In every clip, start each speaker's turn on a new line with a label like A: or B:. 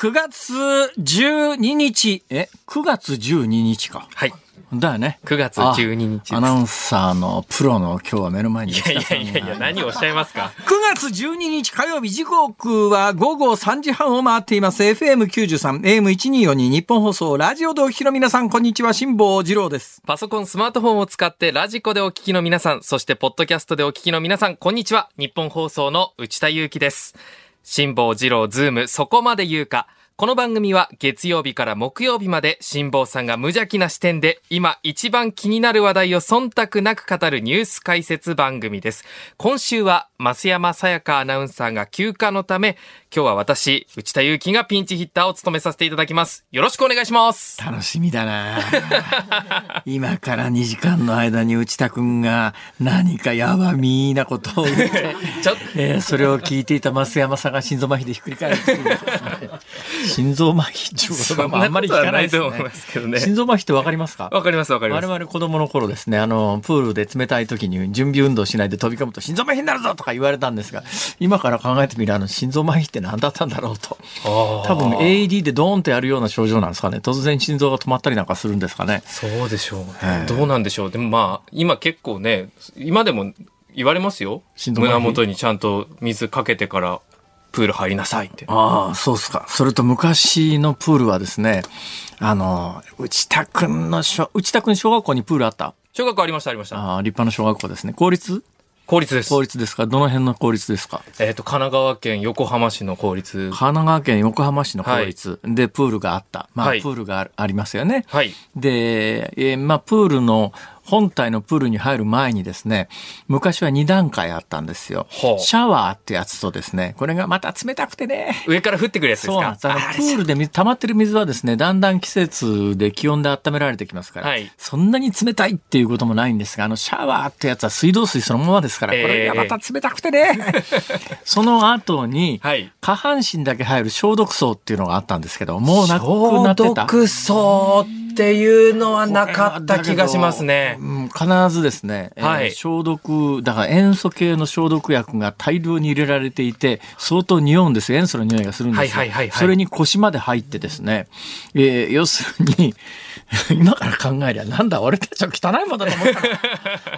A: 9月12日、え、9月12日か。
B: はい。
A: だよね。
B: 9月12日。
A: アナウンサーのプロの今日は目の前に
B: いやいやいやいや、何をおっしゃいますか
A: ？9月12日火曜日時刻は午後3時半を回っています。FM93、AM1242 日本放送、ラジオでお聞きの皆さん、こんにちは、辛坊治郎です。
B: パソコン、スマートフォンを使ってラジコでお聞きの皆さん、そしてポッドキャストでお聞きの皆さん、こんにちは。日本放送の内田祐樹です。辛坊二郎ズーム、そこまで言うか。この番組は月曜日から木曜日まで辛坊さんが無邪気な視点で今一番気になる話題を忖度なく語るニュース解説番組です。今週は増山さやかアナウンサーが休暇のため、今日は私、内田祐樹がピンチヒッターを務めさせていただきます。よろしくお願いします。
A: 楽しみだな今から2時間の間に内田くんが何かやばみなことを言って、
B: ちょっ
A: えーそれを聞いていた増山さんが心臓麻痺でひっくり返る。心臓麻痺っていう言葉もあんまり聞かない
B: と思いますけどね
A: 心臓麻痺ってわかりますか？
B: わかりますわかります。
A: 我々子供の頃ですね、あの、プールで冷たい時に準備運動しないで飛び込むと心臓麻痺になるぞとか言われたんですが、今から考えてみるあの心臓麻痺って何だったんだろうと。多
B: 多
A: 分 AED でドーンとやるような症状なんですかね。突然心臓が止まったりなんかするんですかね。
B: そうでしょう
A: はい
B: ね。どうなんでしょう。でもまあ、今結構ね、今でも言われますよ。胸元にちゃんと水かけてからプール入りなさいって。
A: ああ、そうっすか。それと昔のプールはですね、あの、内田くんの小、内田くん小学校にプールあった？
B: 小学校ありましたありました。
A: ああ、立派な小学校ですね。公立？
B: 公立です。
A: 公立ですか？どの辺の公立ですか？
B: えっ、と、神奈川県横浜市の公立。
A: 神奈川県横浜市の公立でプールがあった。まあ、
B: はい
A: プールがありますよね。
B: はい。
A: で、えーまあ、プールの、本体のプールに入る前にですね、昔は2段階あったんですよ。シャワーってやつとですね、これがまた冷たくてね。
B: 上から降ってくるやつですか？
A: そうなんです。あの
B: あ
A: プールで水溜まってる水はですね、だんだん季節で気温で温められてきますから、
B: はい
A: そんなに冷たいっていうこともないんですが、あのシャワーってやつは水道水そのままですから、これがまた冷たくてね。その後に、
B: はい。
A: 下半身だけ入る消毒槽っていうのがあったんですけど、もうなくなってた。
B: 槽っていうのはなかった気がしますね。
A: うん、必ずですね、えー
B: はい
A: 消毒、だから塩素系の消毒薬が大量に入れられていて、相当匂うんですよ。塩素の匂いがするんですよ。
B: はいはいはいはい
A: それに腰まで入ってですね、えー要するに、今から考えりゃ、なんだ、俺たちは汚いもんだと思ったの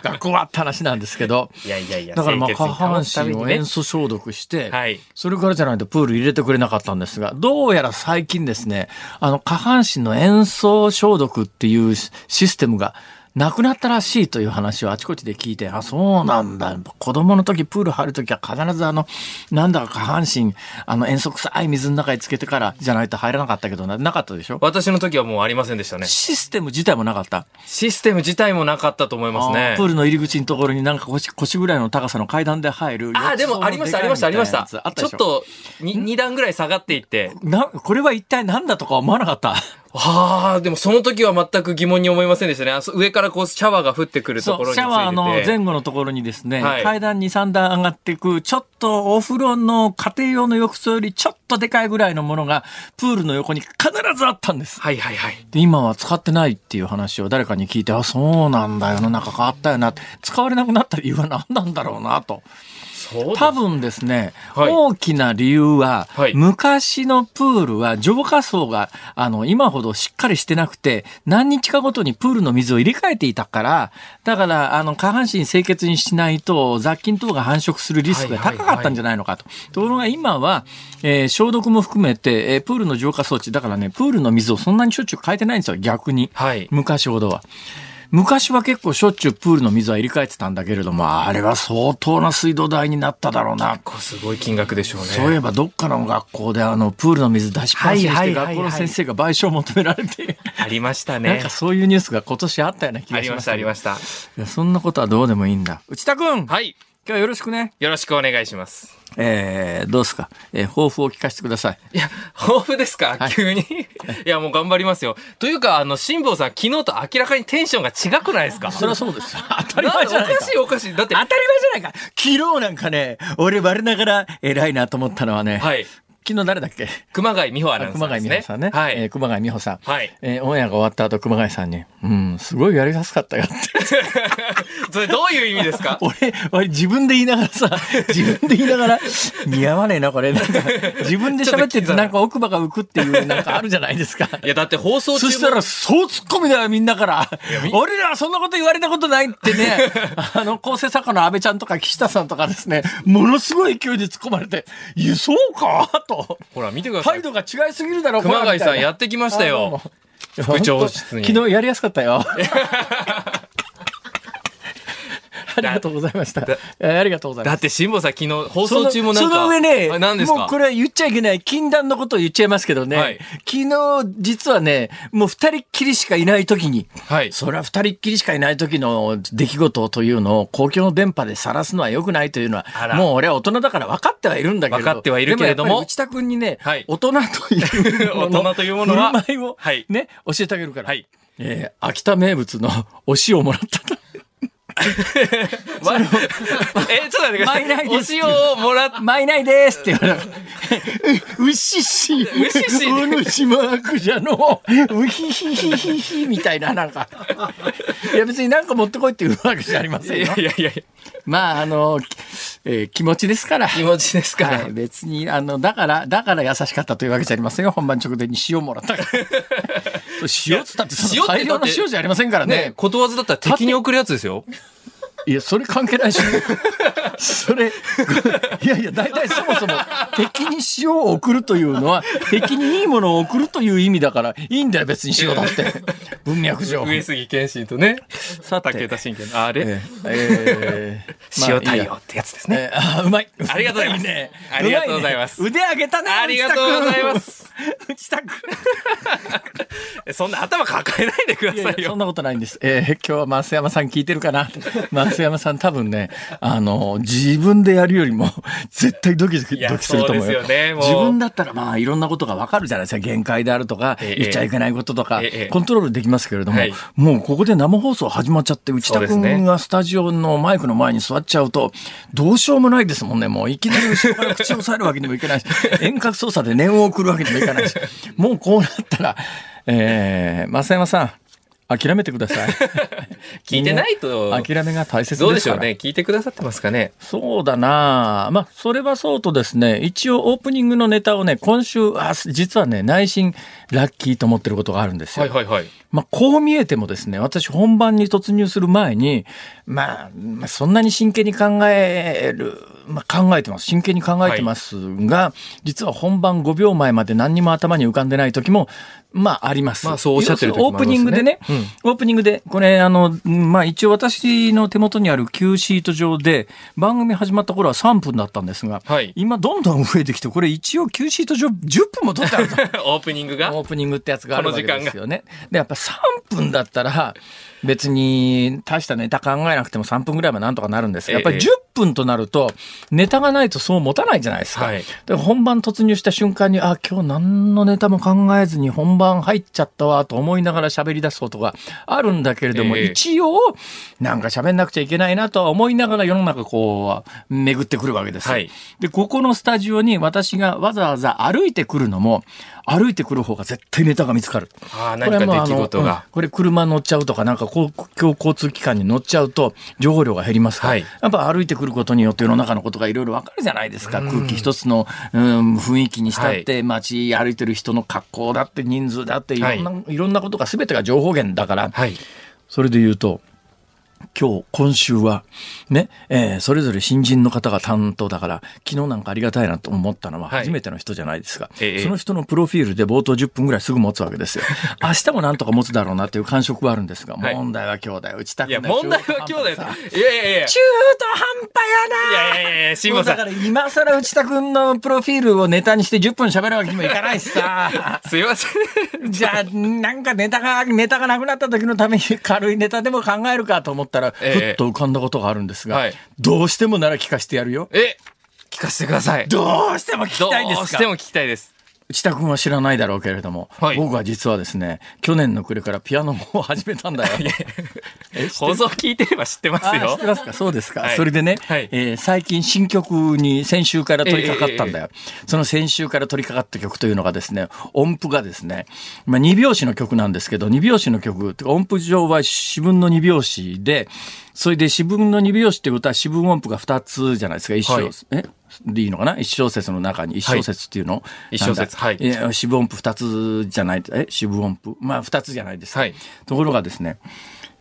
A: 学校はって話なんですけど、
B: いやいやいや、
A: だからまあ下半身を塩素消毒して、
B: はい。
A: それからじゃないとプール入れてくれなかったんですが、どうやら最近ですね、あの下半身の塩素消毒っていうシステムがなくなったらしいという話をあちこちで聞いて、あ、そうなんだ。子供の時プール入る時は必ずあの、なんだか下半身、あの塩素臭い水の中につけてからじゃないと入らなかったけどな、なかったでしょ？
B: 私の時はもうありませんでしたね。
A: システム自体もなかった。
B: システム自体もなかったと思います
A: あ
B: ね
A: ープ。ールの入り口のところになんか腰腰ぐらいの高さの階段で入る。
B: ああ、でもありました、ありました、ありました。ち
A: ょ？
B: ょっと、に二段ぐらい下がっていって。
A: な、これは一体何だとか思わなかった。
B: ああ、でもその時は全く疑問に思いませんでしたね。上からこうシャワーが降ってくるところについてて。
A: シャワーの前後のところにですね、
B: はい
A: 階段2、3段上がっていく、ちょっとお風呂の家庭用の浴槽よりちょっとでかいぐらいのものが、プールの横に必ずあったんです。
B: はいはいはい。
A: で、今は使ってないっていう話を誰かに聞いて、あ、そうなんだ、世の中変わったよなって、使われなくなった理由は何なんだろうなと。多分ですね、
B: はい
A: 大きな理由は、
B: はい
A: 昔のプールは浄化層が、あの、今ほどしっかりしてなくて、何日かごとにプールの水を入れ替えていたから、だから、あの、下半身清潔にしないと、雑菌等が繁殖するリスクが高かったんじゃないのかと。ところが今は、えー消毒も含めて、えープールの浄化装置、だからね、プールの水をそんなにしょっちゅう変えてないんですよ、逆に。
B: はい。
A: 昔ほどは。昔は結構しょっちゅうプールの水は入れ替えてたんだけれども、あれは相当な水道代になっただろうな。
B: すごい金額でしょうね。
A: そういえばどっかの学校であのプールの水出しっぱなしにして学校の先生が賠償を求められて、
B: ありました
A: なん
B: ね
A: か。そういうニュースが今年あったような気
B: ありました、
A: がします。
B: ありました。
A: いやそんなことはどうでもいいんだ。内田君、
B: はい。
A: 今日はよろしくね。
B: よろしくお願いします。
A: えー、どうですか、えー、抱負を聞かせてください。
B: いや、豊富ですか、
A: はい
B: 急に？いや、もう頑張りますよ。というか、あの、辛坊さん、昨日と明らかにテンションが違くないですか？
A: そりゃそうです。当たり前じゃないか。
B: おかしいおかしい？だって、
A: 当たり前じゃないか。昨日なんかね、俺我ながら偉いなと思ったのはね、
B: はい。
A: 昨日誰だっけ？
B: 熊谷美穂アナウンサ
A: 熊
B: ーですね。
A: 谷美穂さんね。
B: はい。
A: えー熊谷美穂さん。
B: はい。
A: えーオンエアが終わった後、熊谷さんに、うん、すごいやりやすかったよって。
B: それどういう意味ですか？
A: 俺、俺自分で言いながらさ、自分で言いながら、似合わねえな、これ。なんか、自分で喋っててなんか奥歯が浮くっていう、なんかあるじゃないですか。
B: いや、だって放送中も
A: そしたら、そうツッコミだよ、みんなから。俺らはそんなこと言われたことないってね、あの、構成作家の安倍ちゃんとか岸田さんとかですね、ものすごい勢いで突っ込まれて、いや、そうか？と。
B: ほら、見てください
A: 態。度が違いすぎるだろ、
B: 熊谷さんやってきましたよ。副長室に
A: 昨日やりやすかったよ。ありがとうございました。えーありがとうございます。
B: だって辛坊さん昨日放送中もなんか。
A: その上ね、もうこれは言っちゃいけない禁断のことを言っちゃいますけどね、
B: はい
A: 昨日実はね、もう二人っきりしかいない時に、
B: はい。
A: それは二人っきりしかいない時の出来事というのを公共の電波で晒すのは良くないというのは、もう俺は大人だから分かってはいるんだけど。
B: 分かってはいるけれども
A: でやっぱり内田君にね、
B: はい
A: 大人というもの
B: 大人というものは
A: 振る舞いを
B: はい
A: ね、教えてあげるから。
B: はい。
A: えー秋田名物のお塩をもらった
B: え、ちょっと待ってください。お塩をもらっ
A: マイナイですって言われた。うしし、う
B: しし
A: おぬしマークじゃの、うひひひひひみたいな、なんか。いや別になんか持ってこいっていうわけじゃありませんよ
B: いや。いやいや
A: まあ、あの、えー気持ちですから。
B: 気持ちですから。
A: はい、別に、あの、だから、だから優しかったというわけじゃありませんよ。本番直前に塩もらったから。塩っつったって大量の塩じゃありませんから
B: ね
A: ね。
B: ことわざだったら敵に送るやつですよ。
A: いや、それ関係ないし。それ、いやいや、大体そもそも敵に塩を送るというのは、敵にいいものを送るという意味だから、いいんだよ、別に塩だって。文脈上。
B: 上杉謙信とね、
A: さて
B: 武田信玄のあれ、
A: えーえ
B: 塩対応ってやつですね。
A: えーあーうまい。
B: ありがとうございます
A: ね。
B: ありがとうございます
A: 腕上げたね。
B: ありがとうございます。
A: 内田君。
B: そんな頭抱えないでくだ
A: いやいや、
B: さいよ。
A: そんなことないんです。えー今日は増山さん聞いてるかな増山さん多分ね、あの、自分でやるよりも、絶対ドキドキドキすると思うよ。
B: そうね。もう。
A: 自分だったらまあ、いろんなことがわかるじゃないですか。限界であるとか、
B: ええ
A: 言っちゃいけないこととか、
B: ええ
A: コントロールできますけれども、
B: はい。
A: もうここで生放送始まっちゃって、内田君がスタジオのマイクの前に座っちゃうと、どうしようもないですもんね。もういきなり後ろから口を押さえるわけにもいけないし、遠隔操作で念を送るわけにもいかないし、もうこうなったら、えー、増山さん、諦めてください。
B: 聞いてないと、
A: 諦めが大切。
B: どうでしょうね。聞いてくださってますかね。
A: そうだなまあ、それはそうとですね、一応オープニングのネタをね、今週、あ実はね、内心ラッキーと思ってることがあるんですよ。
B: はいはいはい。
A: まあ、こう見えてもですね、私本番に突入する前に、まあ、まあ、そんなに真剣に考える、まあ、考えてます。真剣に考えてますが、実は本番5秒前まで何にも頭に浮かんでない時も、まあ、あります。
B: まあそうおっしゃってるね
A: オープニングでね、オープニングで、これ、あの、まあ一応私の手元にある Q シート上で、番組始まった頃は3分だったんですが、
B: はい
A: 今どんどん増えてきて、これ一応 Q シート上10分も取ってあると。
B: オープニングが？
A: オープニングってやつがあるわけですよね。で、やっぱ3分だったら、別に大したネタ考えなくても3分ぐらいはなんとかなるんですが、やっぱり
B: ええ
A: 10分となると、ネタがないとそう持たないじゃないですか。
B: はい
A: で本番突入した瞬間に、あ、今日何のネタも考えずに本番入っちゃったわと思いながら喋り出すことがあるんだけれども、
B: ええ
A: 一応、なんか喋んなくちゃいけないなとは思いながら世の中こう、巡ってくるわけですよ。
B: はい
A: で、ここのスタジオに私がわざわざ歩いてくるのも、歩いてくる方が絶対ネタが見つかる。
B: あ何か出来事が。
A: うんこれ車乗っちゃうとか、なんか公共交通機関に乗っちゃうと、情報量が減りますから、
B: はい
A: やっぱ歩いてくることによって世の中のことがいろいろわかるじゃないですか。空気一つの、うん、雰囲気にしたって、街歩いてる人の格好だって人数だって、いろんな、い、ろんなことが全てが情報源だから、
B: はい。
A: それで言うと、今日、今週は、ね、えーそれぞれ新人の方が担当だから、昨日なんかありがたいなと思ったのは
B: はい
A: 初めての人じゃないですか。
B: ええ
A: その人のプロフィールで冒頭10分ぐらいすぐ持つわけですよ。明日もなんとか持つだろうなっていう感触はあるんですが、
B: はい
A: 問題は今日だよ。打ちたく
B: いや、
A: ない。
B: 問題は今日だよ。いやいやいや。
A: 中途半端やない
B: やいやいや、辛坊さん。
A: だから今更内田君のプロフィールをネタにして10分喋るわけにもいかないしさ。
B: すいません。
A: じゃあ、なんかネタが、ネタがなくなった時のために軽いネタでも考えるかと思ったら、
B: ええ
A: ふっと浮かんだことがあるんですが、
B: はい
A: どうしてもなら聞かせてやるよ。
B: え、聞かせてください。
A: どうしても聞きたいんですか？
B: どうしても聞きたいです。
A: 内田君は知らないだろうけれども、
B: はい。
A: 僕は実はですね、去年の暮れからピアノを始めたんだよ。
B: 放送聞いてれば知ってます
A: あ知
B: よ
A: って。ますか？そうですか、
B: はい
A: それでね、
B: はい。
A: えー最近新曲に先週から取り掛かったんだよ、その先週から取り掛かった曲というのがですね音符がですね、まあ、2拍子の曲なんですけど2拍子の曲てか音符上は四分の2拍子でそれで四分の2拍子ってことは四分音符が2つじゃないですか一小、
B: はい。
A: え？でいいのかな？一小節の中に一小節っていうの、
B: 一小節はい。
A: 四分音符2つじゃない？え？四分音符？まあ2つじゃないです。か、
B: はい。
A: ところがですね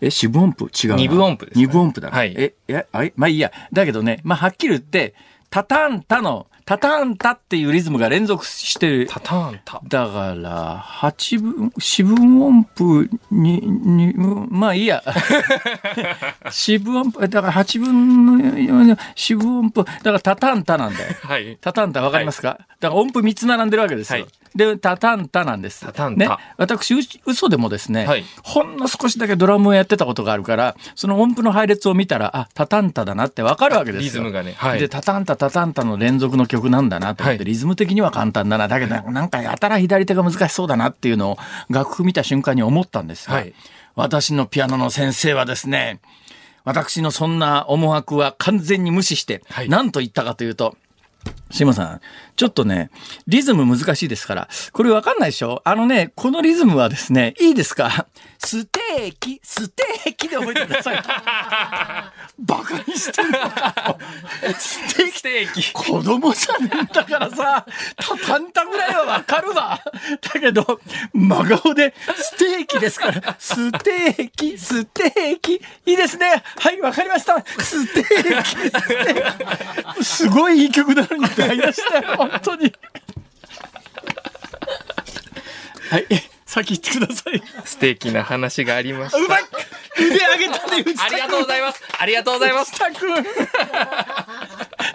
A: え、四分音符違うな。
B: 二分音符ですかね。
A: 二分音符だな。
B: はい。
A: え、え、あいまあいいや。だけどね、まあはっきり言って、タタンタの、タタンタっていうリズムが連続してる。
B: タターンタ。
A: だから、八分、四分音符に、に、まあいいや。四分音符、だから八分の四分音符、だからタタンタなんだよ。
B: はい。
A: タタンタわかりますか、だから音符3つ並んでるわけですよ。
B: はい
A: で、タタンタなんです。
B: タタンタ。
A: ね、私、う嘘でもですね、
B: はい。
A: ほんの少しだけドラムをやってたことがあるから、その音符の配列を見たら、あ、タタンタだなってわかるわけですよ。
B: リズムがねはい。
A: で、タタンタ、タタンタの連続の曲なんだなと思って、
B: はい。
A: リズム的には簡単だな。だけど、なんかやたら左手が難しそうだなっていうのを楽譜見た瞬間に思ったんですが、
B: はい。
A: 私のピアノの先生はですね、私のそんな思惑は完全に無視して、
B: はい。
A: 何と言ったかというと、シモさん、ちょっとね、リズム難しいですから、これわかんないでしょ？あのね、このリズムはですね、いいですか？ステーキ、ステーキで覚えてください。バカにしてるステーキ
B: ステーキ。
A: 子供じゃねえんだからさ、タタンタぐらいはわかるわ。だけど、真顔で、ステーキですから、ステーキ、ステーキ。いいですね。はい、わかりました。ステーキ、ステーキ。すごいいい曲なのに歌い出したよ、本当に。はい、先行ってください。
B: 素敵な話がありました。
A: うまい腕上げたね。
B: ありがとうございます。ありがとうございます。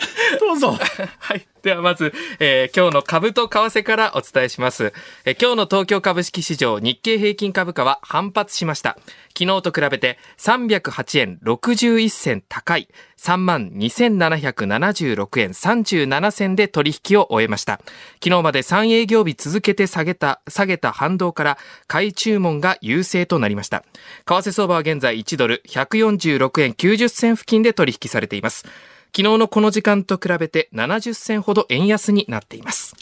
A: どうぞ。
B: はい。ではまず、えー今日の株と為替からお伝えします。えー今日の東京株式市場日経平均株価は反発しました。昨日と比べて308円61銭高い3万2776円37銭で取引を終えました。昨日まで3営業日続けて下げた、下げた反動から買い注文が優勢となりました。為替相場は現在1ドル146円90銭付近で取引されています。昨日のこの時間と比べて70銭ほど円安になっています。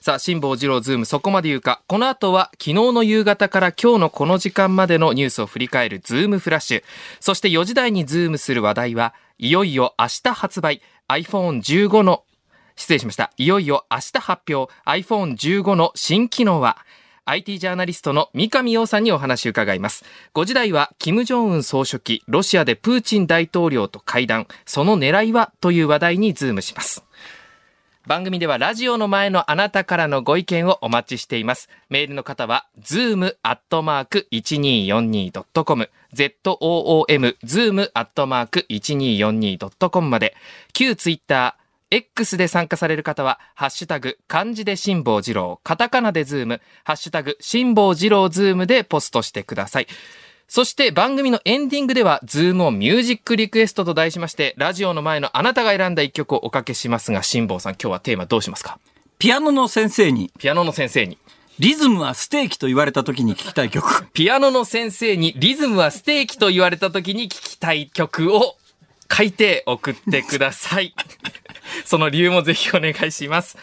B: さあ、辛坊治郎ズームそこまで言うか。この後は昨日の夕方から今日のこの時間までのニュースを振り返るズームフラッシュ。そして4時台にズームする話題はいよいよ明日発売 iPhone15 の失礼しました。いよいよ明日発表 iPhone15 の新機能は IT ジャーナリストの三上洋さんにお話を伺います。5時台は、金正恩総書記、ロシアでプーチン大統領と会談、その狙いはという話題にズームします。番組ではラジオの前のあなたからのご意見をお待ちしています。メールの方は、 zoom@1242.com、zoom@1242.com まで、旧ツイッター、X で参加される方は、ハッシュタグ、漢字で辛坊治郎、カタカナでズーム、ハッシュタグ、辛坊治郎ズームでポストしてください。そして番組のエンディングでは、ズームオンミュージックリクエストと題しまして、ラジオの前のあなたが選んだ一曲をおかけしますが、辛坊さん、今日はテーマどうしますか？
A: ピアノの先生に、
B: ピアノの先生に。
A: リズムはステーキと言われた時に聞きたい曲。
B: ピアノの先生にリズムはステーキと言われた時に聞きたい曲を書いて送ってください。その理由もぜひお願いします。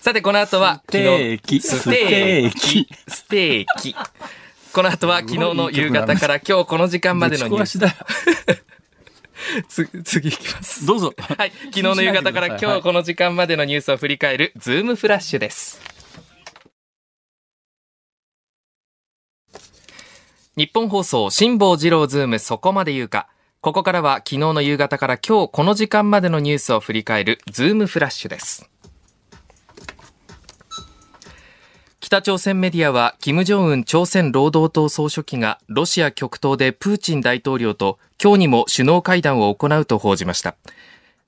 B: さて、この後は、
A: ステーキ
B: ステーキ、ステーキ。この後は昨日の夕方から今日この時間までのニュース。次いきます。
A: どうぞ。
B: はい。昨日の夕方から今日この時間までのニュースを振り返るズームフラッシュです。ニッポン放送辛坊治郎ズームそこまで言うか。ここからは昨日の夕方から今日この時間までのニュースを振り返るズームフラッシュです。北朝鮮メディアは、金正恩朝鮮労働党総書記がロシア極東でプーチン大統領と今日にも首脳会談を行うと報じました。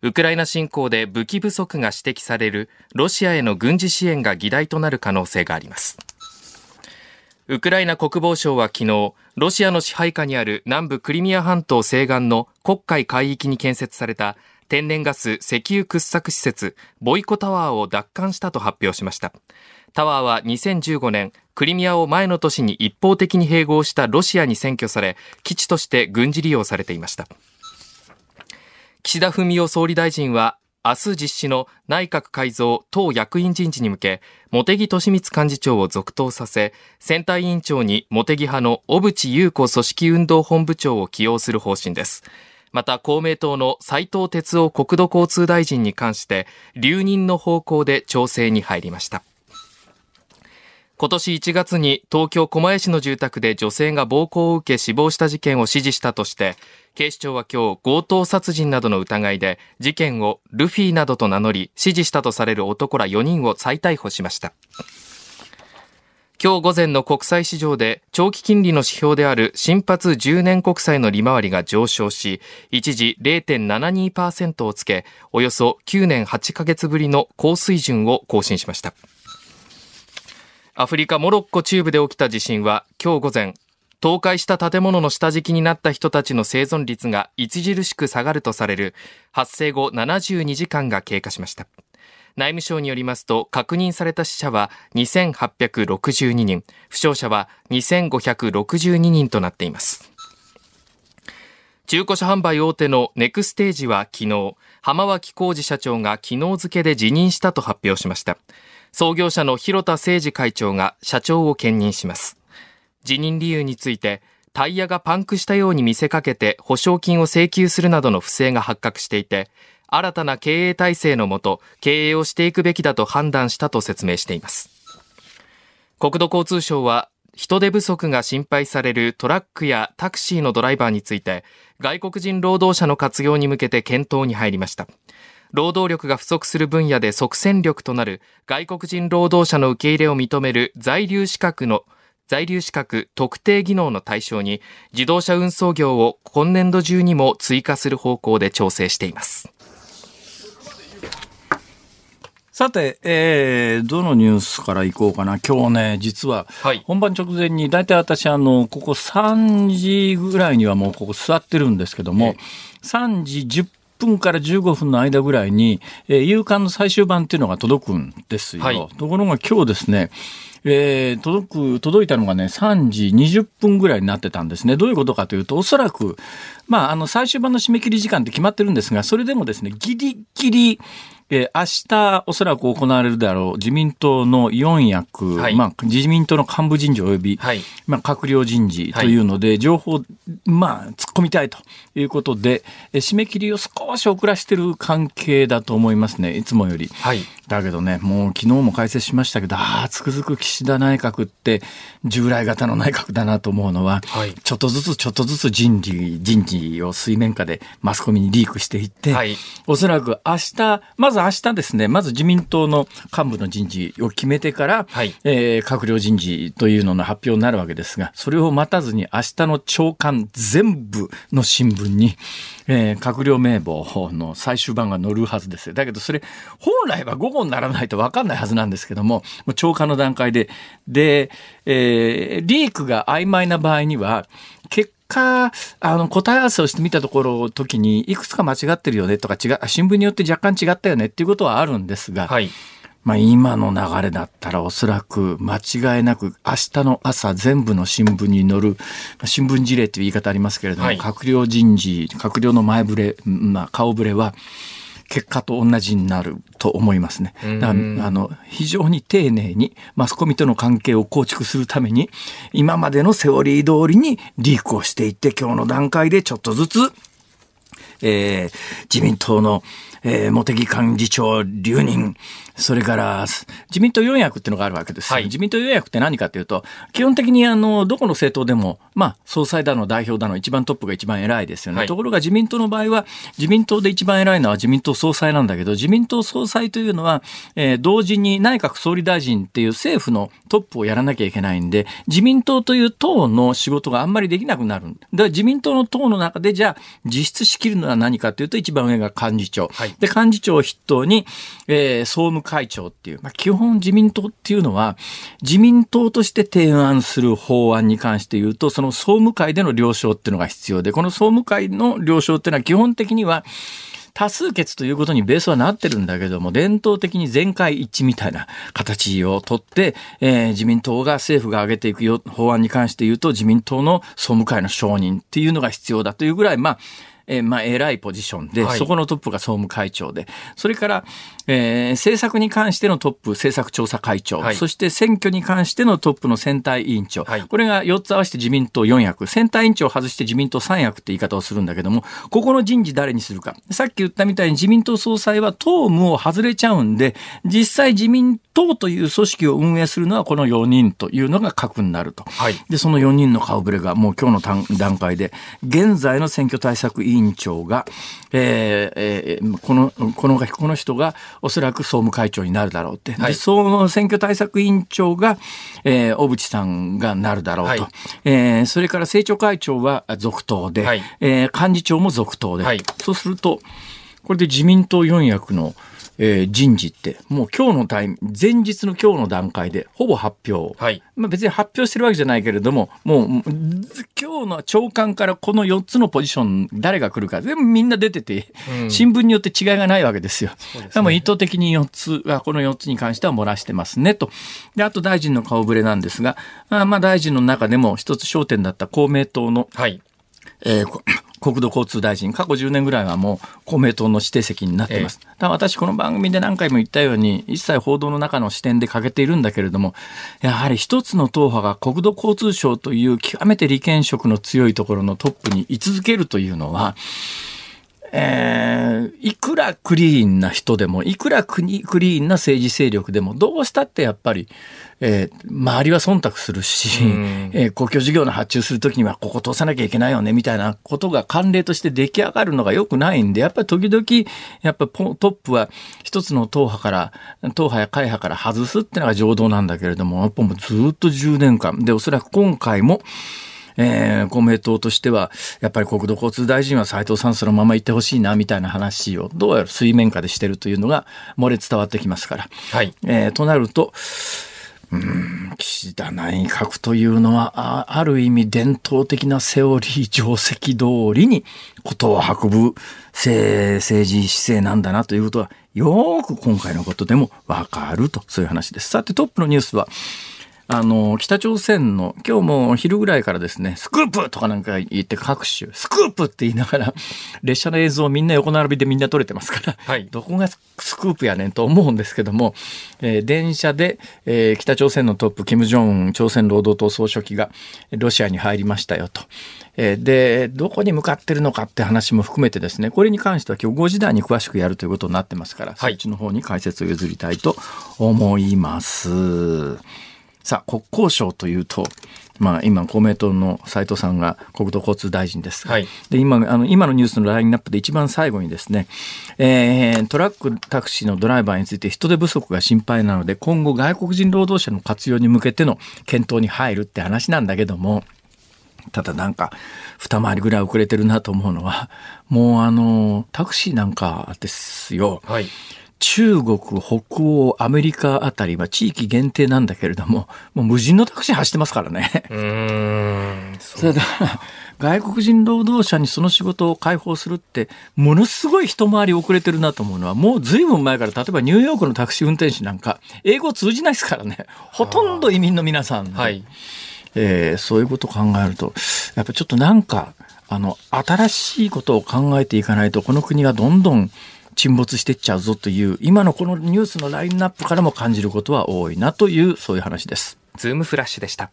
B: ウクライナ侵攻で武器不足が指摘されるロシアへの軍事支援が議題となる可能性があります。ウクライナ国防省は昨日、ロシアの支配下にある南部クリミア半島西岸の黒海海域に建設された天然ガス石油掘削施設ボイコタワーを奪還したと発表しました。タワーは2015年クリミアを前の年に一方的に併合したロシアに占拠され基地として軍事利用されていました。岸田文雄総理大臣は明日実施の内閣改造党役員人事に向け、茂木敏光幹事長を続投させ、選対委員長に茂木派の小渕優子組織運動本部長を起用する方針です。また公明党の斉藤哲夫国土交通大臣に関して、留任の方向で調整に入りました。今年1月に東京狛江市の住宅で女性が暴行を受け死亡した事件を指示したとして、警視庁は今日強盗殺人などの疑いで事件をルフィなどと名乗り指示したとされる男ら4人を再逮捕しました。今日午前の国債市場で長期金利の指標である新発10年国債の利回りが上昇し、一時0.72%をつけ、およそ9年8ヶ月ぶりの高水準を更新しました。アフリカ・モロッコ中部で起きた地震は今日午前倒壊した建物の下敷きになった人たちの生存率が著しく下がるとされる発生後72時間が経過しました。内務省によりますと確認された死者は2862人負傷者は2562人となっています。中古車販売大手のネクステージは昨日浜脇浩二社長が昨日付で辞任したと発表しました。創業者の広田誠二会長が社長を兼任します。辞任理由について、タイヤがパンクしたように見せかけて保証金を請求するなどの不正が発覚していて、新たな経営体制のもと、経営をしていくべきだと判断したと説明しています。国土交通省は、人手不足が心配されるトラックやタクシーのドライバーについて、外国人労働者の活用に向けて検討に入りました。労働力が不足する分野で即戦力となる外国人労働者の受け入れを認める在留資格の在留資格特定技能の対象に自動車運送業を今年度中にも追加する方向で調整しています。
A: さて、えー、どのニュースからいこうかな。今日ね、実は、本番直前に、大体私、あの、ここ3時ぐらいにはもうここ座ってるんですけども、3時10分から15分の間ぐらいに、えー、夕刊の最終版っていうのが届くんですよ。はい、ところが今日ですね、えー、届く、届いたのがね、3時20分ぐらいになってたんですね。どういうことかというと、おそらく、まあ、あの、最終版の締め切り時間って決まってるんですが、それでもですね、ギリギリ、えー、明日おそらく行われるだろう自民党の4役、はい、まあ、自民党の幹部人事及び、はい、まあ、閣僚人事というので、情報、まあ、突っ込みたいということで、えー、締め切りを少し遅らせてる関係だと思いますね、いつもより。はい、だけどね、もう昨日も解説しましたけど、ああ、つくづく岸田内閣って従来型の内閣だなと思うのは、はい、ちょっとずつちょっとずつ人事、人事を水面下でマスコミにリークしていって、はい、おそらく明日、まず明日ですね、まず自民党の幹部の人事を決めてから、はい、えー、閣僚人事というのの発表になるわけですが、それを待たずに明日の朝刊全部の新聞に、えー、閣僚名簿の最終版が載るはずです。だけどそれ、本来は午後にならないと分かんないはずなんですけども、もう超過の段階で、で、えー、リークが曖昧な場合には、結果、あの、答え合わせをしてみたところ、時に、いくつか間違ってるよねとか違う、新聞によって若干違ったよねっていうことはあるんですが、はい、まあ今の流れだったらおそらく間違いなく明日の朝全部の新聞に載る、新聞事例という言い方ありますけれども、はい、閣僚人事、閣僚の前触れ、まあ顔触れは、結果と同じになると思いますね。だあの非常に丁寧にマスコミとの関係を構築するために今までのセオリー通りにリークをしていって今日の段階でちょっとずつ、えー、自民党のえー、茂木幹事長留任、それから自民党四役っていうのがあるわけです、はい、自民党四役って何かというと、基本的にあのどこの政党でも、まあ、総裁だの代表だの、一番トップが一番偉いですよね、はい、ところが自民党の場合は、自民党で一番偉いのは自民党総裁なんだけど、自民党総裁というのは、えー、同時に内閣総理大臣っていう政府のトップをやらなきゃいけないんで、自民党という党の仕事があんまりできなくなる。だ。から自民党の党の中で、じゃあ、実質仕切るのは何かというと、一番上が幹事長。はい。で、幹事長を筆頭に、えー、総務会長っていう、まあ、基本自民党っていうのは、自民党として提案する法案に関して言うと、その総務会での了承っていうのが必要で、この総務会の了承っていうのは基本的には、多数決ということにベースはなってるんだけども、伝統的に全会一致みたいな形をとって、えー、自民党が政府が挙げていくよ法案に関して言うと、自民党の総務会の承認っていうのが必要だというぐらい、まあ、えー、まあ、偉いポジションで、はい、そこのトップが総務会長で、それから、えー、政策に関してのトップ、政策調査会長、はい、そして選挙に関してのトップの選対委員長、はい、これが4つ合わせて自民党4役、選対委員長を外して自民党3役って言い方をするんだけども、ここの人事誰にするか。さっき言ったみたいに自民党総裁は党務を外れちゃうんで、実際自民党という組織を運営するのはこの4人というのが核になると。はい、で、その4人の顔ぶれがもう今日の段階で、現在の選挙対策委員長が、えーえー、この、この、この人がおそらく総務会長になるだろうって。はい、で、その選挙対策委員長が、えー、小渕さんがなるだろうと。はい、えー、それから政調会長は続投で、はい、えー、幹事長も続投で。はい、そうすると、これで自民党4役のえー、人事って、もう今日のタイム、前日の今日の段階でほぼ発表。はい。まあ別に発表してるわけじゃないけれども、もう今日の長官からこの4つのポジション、誰が来るか、全部みんな出てて、うん、新聞によって違いがないわけですよ。で、ね、も意図的に4つが、この4つに関しては漏らしてますね、と。で、あと大臣の顔ぶれなんですが、あまあ大臣の中でも一つ焦点だった公明党の、はい。えー、国土交通大臣、過去10年ぐらいはもう公明党の指定席になっています。ええ、私、この番組で何回も言ったように、一切報道の中の視点で欠けているんだけれども、やはり一つの党派が国土交通省という極めて利権色の強いところのトップに居続けるというのは、えー、いくらクリーンな人でも、いくらクリーンな政治勢力でも、どうしたってやっぱり、えー、周りは忖度するし、えー、公共事業の発注するときにはここ通さなきゃいけないよねみたいなことが慣例として出来上がるのが良くないんで、やっぱり時々、やっぱトップは一つの党派から、党派や会派から外すっていうのが常道なんだけれども、やっぱもうずっと10年間、で、おそらく今回も、えー、公明党としては、やっぱり国土交通大臣は斉藤さんそのまま行ってほしいな、みたいな話を、どうやら水面下でしてるというのが漏れ伝わってきますから。はい。えー、となると、うん、岸田内閣というのは、ある意味伝統的なセオリー定石通りにことを運ぶ政治姿勢なんだなということは、よく今回のことでもわかると、そういう話です。さてトップのニュースは、あの、北朝鮮の、今日も昼ぐらいからですね、スクープとかなんか言って各種、スクープって言いながら、列車の映像をみんな横並びでみんな撮れてますから、はい、どこがスクープやねんと思うんですけども、えー、電車で、えー、北朝鮮のトップ、金正恩朝鮮労働党総書記がロシアに入りましたよと。えー、で、どこに向かってるのかって話も含めてですね、これに関しては今日5時台に詳しくやるということになってますから、はい、そっちの方に解説を譲りたいと思います。さあ、国交省というと、まあ、今、公明党の斉藤さんが国土交通大臣です。はい、で今あの今のニュースのラインナップで一番最後にですね、えー、トラック、タクシーのドライバーについて人手不足が心配なので、今後外国人労働者の活用に向けての検討に入るって話なんだけども、ただなんか、二回りぐらい遅れてるなと思うのは、もうあの、タクシーなんかですよ。はい中国、北欧、アメリカあたりは地域限定なんだけれども、もう無人のタクシー走ってますからね。うん。それだ 外国人労働者にその仕事を解放するって、ものすごい一回り遅れてるなと思うのは、もうずいぶん前から、例えばニューヨークのタクシー運転手なんか、英語通じないですからね。ほとんど移民の皆さん。はい。えー、そういうことを考えると、やっぱちょっとなんか、あの、新しいことを考えていかないと、この国がどんどん沈没してっちゃうぞという、今のこのニュースのラインナップからも感じることは多いなという、そういう話です。
B: ズームフラッシュでした。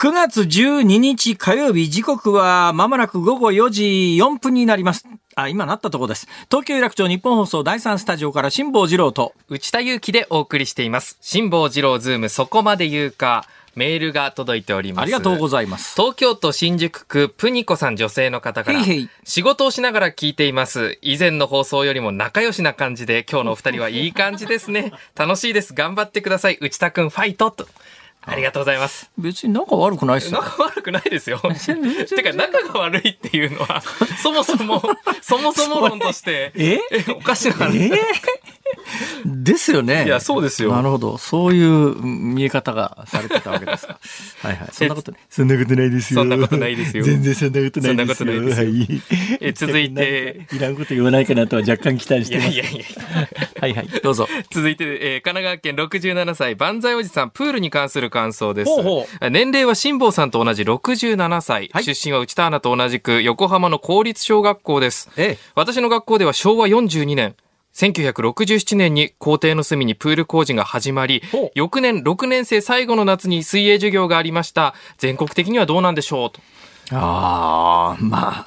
A: 9月12日火曜日、時刻はまもなく午後4時4分になります。あ、今なったところです。東京有楽町ニッポン放送第3スタジオから辛坊治郎と
B: 内田雄基でお送りしています。辛坊治郎ズームそこまで言うか。メールが届いております。
A: ありがとうございます。
B: 東京都新宿区プニコさん女性の方から。へいへい仕事をしながら聞いています。以前の放送よりも仲良しな感じで、今日のお二人はいい感じですね。楽しいです。頑張ってください。内田くんファイトと。ありがとうございます。
A: 別に仲悪くないっす
B: よ。仲悪くないですよ。てか仲が悪いっていうのは、そもそも、そ もそも論として、えおかしな話。え？
A: ですよね。
B: いや、そうですよ。
A: なるほど。そういう見え方がされてたわけですか。はいはい。そんなこと、そんなことないですよ。
B: そんなことないですよ
A: 全然そんなことないですよ。はい。
B: え続いて。
A: いらんこと言わないかなとは若干期待してます。
B: いやいやいや。
A: はいはい。どうぞ。
B: 続いて、えー、神奈川県67歳、万歳おじさん、プールに関する感想です。
A: ほうほ
B: 年齢は辛坊さんと同じ67歳。
A: はい
B: 出身は内田アナと同じく横浜の公立小学校です。
A: ええ。
B: 私の学校では昭和42年、1967年に校庭の隅にプール工事が始まり翌年6年生最後の夏に水泳授業がありました。全国的にはどうなんでしょうと。
A: ああ、まあ、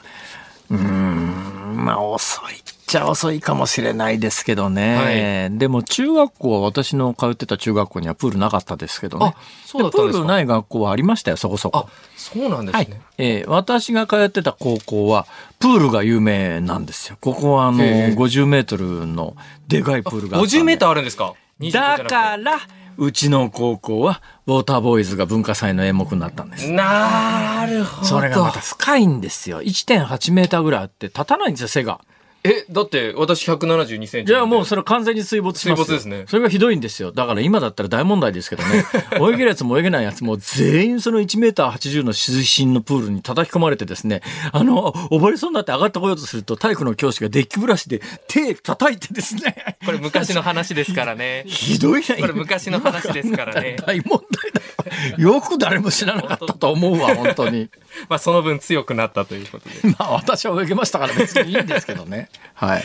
A: うーん、まあ遅いっちゃ遅いかもしれないですけどね。でも中学校は私の通ってた中学校にはプールなかったですけどね
B: あ。そうだったんですか？
A: プールない学校はありましたよ、そこそこ
B: あ。、そうなんです
A: はい
B: ね。。
A: えー私が通ってた高校は、プールが有名なんですよ。ここはあの、
B: へー
A: 50メートルのでかいプールがあったんで
B: 50メーターあるんですか？
A: だから、うちの高校は、ウォーターボーイズが文化祭の演目になったんです。
B: なるほど。
A: それがまた深いんですよ。1.8メーターぐらいあって、立たないんですよ、背が。
B: え、だって私172センチ。
A: じゃあもうそれ完全に水没しますよ
B: 水没ですね
A: それがひどいんですよ。だから今だったら大問題ですけどね。泳げるやつも泳げないやつも全員その1メーター80の水深のプールに叩き込まれてですね、あの、溺れそうになって上がってこようとすると体育の教師がデッキブラシで手叩いてですね。
B: これ昔の話ですからね。
A: ひどいな、
B: これ昔の話ですからね
A: 大問題だ。よく誰も知らなかったと思うわ、本当に。
B: まあその分強くなったということで。
A: まあ私は泳げましたから別にいいんですけどね。はい。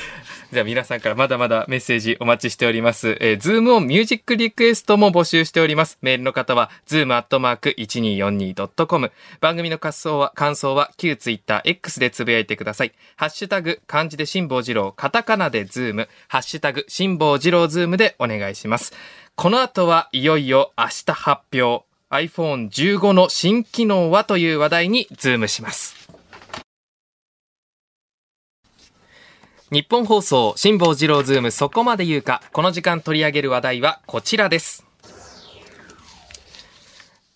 B: じゃあ皆さんからまだまだメッセージお待ちしております。えー、ズームオンミュージックリクエストも募集しております。メールの方は、ズームアットマーク 1242.com。番組の感想は、感想は旧ツイッター X でつぶやいてください。ハッシュタグ、漢字で辛坊治郎、カタカナでズーム、ハッシュタグ、辛坊治郎ズームでお願いします。この後はいよいよ明日発表。iPhone15 の新機能はという話題にズームします。ニッポン放送、辛坊治郎ズームそこまで言うか。この時間取り上げる話題はこちらです。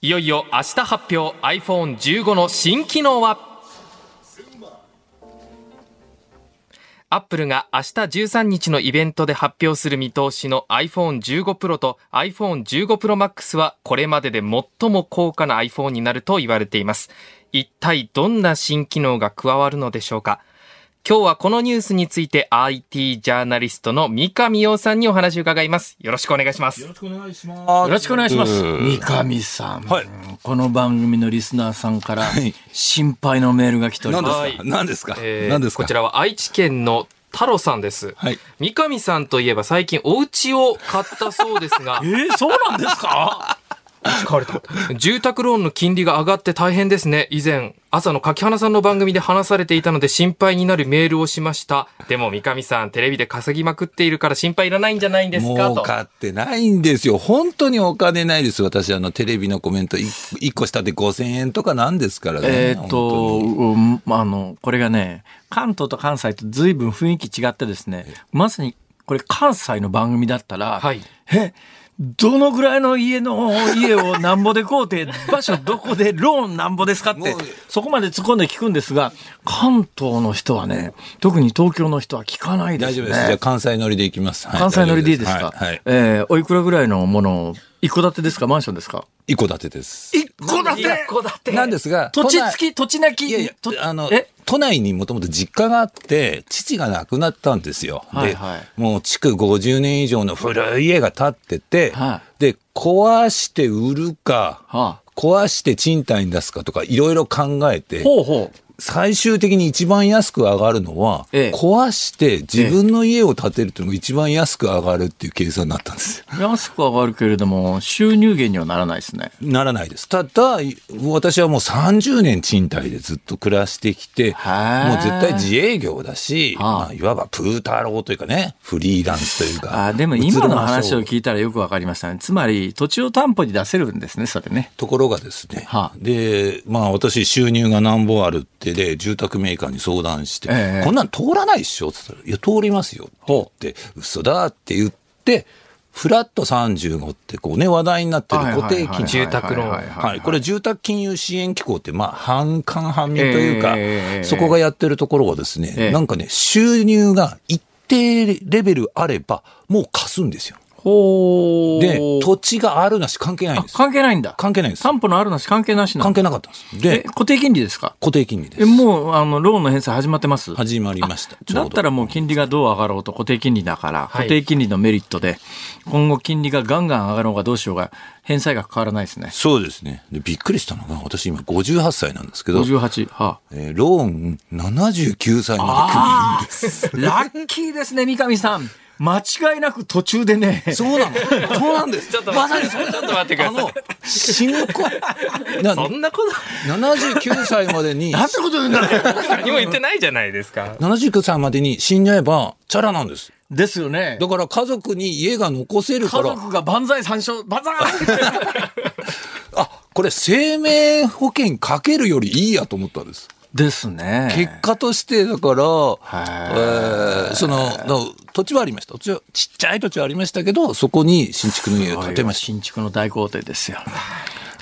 B: いよいよ明日発表 iPhone15 の新機能はアップルが明日13日のイベントで発表する見通しの iPhone15 Pro と iPhone15 Pro Max はこれまでで最も高価な iPhone になると言われています。一体どんな新機能が加わるのでしょうか今日はこのニュースについて IT ジャーナリストの三上洋さんにお話を伺います。よろしくお願いします。
C: よろしくお願いします。
A: よろしくお願いします。
C: うん
A: 三上さん、
C: はい
A: この番組のリスナーさんから
C: い
A: 心配のメールが来ており
C: 何
A: ます。
C: ですか？何ですか？
B: え
C: ですか？
B: こちらは愛知県の太郎さんです。
C: はい。
B: 三上さんといえば最近お家を買ったそうですが
A: え、ー、そうなんですか？
B: 買われた。住宅ローンの金利が上がって大変ですね。以前、朝の柿花さんの番組で話されていたので心配になるメールをしました。でも三上さん、テレビで稼ぎまくっているから心配いらないんじゃないんですかと。
C: 儲かってないんですよ。本当にお金ないです。私、あの、テレビのコメント1個下で5000円とかなんですからね。
A: えーっと、うんあの、これがね、関東と関西と随分雰囲気違ってですね、まさにこれ関西の番組だったら、
B: はい
A: え、どのぐらいの家の、家をなんぼで買うて、場所どこでローンなんぼですかってそこまで突っ込んで聞くんですが、関東の人はね、特に東京の人は聞かないですね。
C: 大丈夫です。じゃあ、関西乗りでいきます。はい
A: 関西乗りでいいですか、
C: はい。はい
A: えーおいくらぐらいのものを、一戸建てですか？マンションですか？
C: 一戸建てです。
A: 一戸建
B: 一戸建て。
C: なんですが、
A: 土地
C: 都内
A: 付き、土地なき、
C: いやいや
A: と、
C: あの
A: え、
C: 都内にもともと実家があって、父が亡くなったんですよ。
A: はいはい。
C: で、もう築50年以上の古い家が建ってて、
A: は
C: で、壊して売るか、
A: は
C: 壊して賃貸に出すかとかいろいろ考えて、
A: ほうほう。
C: 最終的に一番安く上がるのは、
A: ええ
C: 壊して自分の家を建てるっていうのが一番安く上がるっていう計算になったんですよ。
A: 安く上がるけれども、収入源にはならないですね。
C: ならないです。ただ、私はもう30年賃貸でずっと暮らしてきて、
A: はあ
C: もう絶対自営業だし、
A: はあ
C: まあ、いわばプータローというかね、フリーランスというか。
A: あでも今の話を
C: い
A: 聞いたらよくわかりましたね。つまり、土地を担保に出せるんですね、それね。
C: ところがですね、
A: はあ
C: で、まあ私収入が何本あるってで、住宅メーカーに相談して、
A: ええ。
C: こんなん通らないっしょ？って言ったら、いや、通りますよって言って、嘘だって言って、フラット35ってこうね、話題になってる固定金利。
B: 住宅ローン
C: はい、これ住宅金融支援機構って、まあ、半官半民というか、
A: ええ。
C: そこがやってるところはですね、
A: ええ。
C: なんかね、収入が一定レベルあれば、もう貸すんですよ。
A: ほ
C: で、土地があるなし関係ないんです。
A: 関係ないんだ。
C: 関係ないんです。
A: 担保のあるなし関係なしな
C: 関係なかったんです。
A: え、
C: で、
A: 固定金利ですか？
C: 固定金利で
A: え、
C: す。
A: もう、あの、ローンの返済始まってます？
C: 始まりました。
A: だったらもう金利がどう上がろうと固定金利だから、
B: はい
A: 固定金利のメリットで、今後金利がガンガン上がろうがどうしようが、返済額変わらないですね。
C: そうですね。で、びっくりしたのが、私今58歳なんですけど、
A: 58。は
C: えーローン79歳ま
A: あ。あーラッキーですね、三上さん。間違いなく途中でね。
C: でそうなの？そうなんです。
B: ちょっと
C: まさに
B: ちょっと待ってください
C: あの、死ぬ子、な
B: そんなこと
C: 79歳までに、
A: なんてこと言うんだね。
B: 何も言ってないじゃないですか。
C: 79歳までに死んじゃえば、チャラなんです。
A: ですよね。
C: だから家族に家が残せるか
A: 家
C: ら、
A: 族が万歳三唱、万歳
C: あ、これ生命保険かけるよりいいやと思ったんです。
A: ですね。
C: 結果として、だから、え
A: は
C: ーその、だ土地はありました。土地は、ちっちゃい土地はありましたけど、そこに新築の家を建てました。
A: 新築の大豪邸ですよ。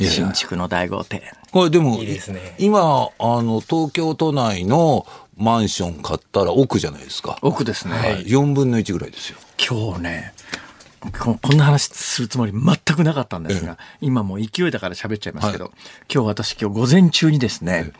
A: 新築の大豪邸。
C: これでも、
B: いいですね
C: 今、あの、東京都内のマンション買ったら奥じゃないですか。
A: 奥ですね。
C: はい、4分の1ぐらいですよ。
A: 今日ねここんな話するつもり全くなかったんですが、今もう勢いだから喋っちゃいますけど、今日私今日午前中にですね、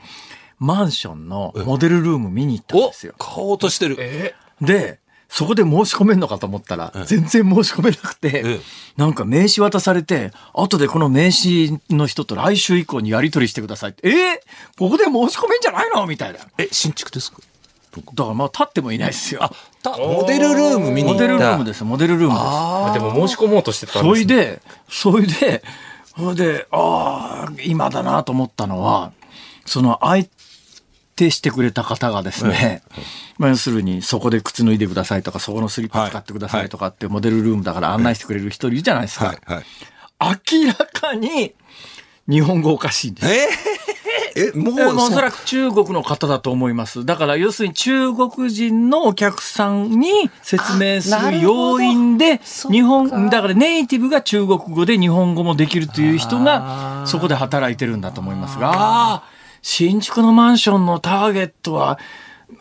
A: マンションのモデルルーム見に行ったん
C: お
A: ですよ。
C: 買おうとしてる。
B: え？
A: で、そこで申し込めんのかと思ったら、全然申し込めなくて、
C: ええ
A: なんか名刺渡されて、後でこの名刺の人と来週以降にやり取りしてくださいって、え？ーここで申し込めんじゃないの？みたいな。だか
C: え、新築ですか？
A: らまあ立ってもいないですよ。
C: たモデルルーム見に行った。
A: モデルルームです、モデルルームです。
C: あ
B: でも申し込もうとしてたん
A: そ
B: ですね
A: れで、それで、それで、ああ、今だなと思ったのは、その相手してくれた方がですね、まあ要するにそこで靴脱いでくださいとか、そこのスリッパ使ってくださいとかってモデルルームだから案内してくれる人いるじゃないですか。明らかに日本語おかしいんです。
C: えー、え、もう、
A: お
C: そ
A: そらく中国の方だと思います。だから要するに中国人のお客さんに説明する要因で、日本、だからネイティブが中国語で日本語もできるという人がそこで働いてるんだと思いますが、ああ新築のマンションのターゲットは、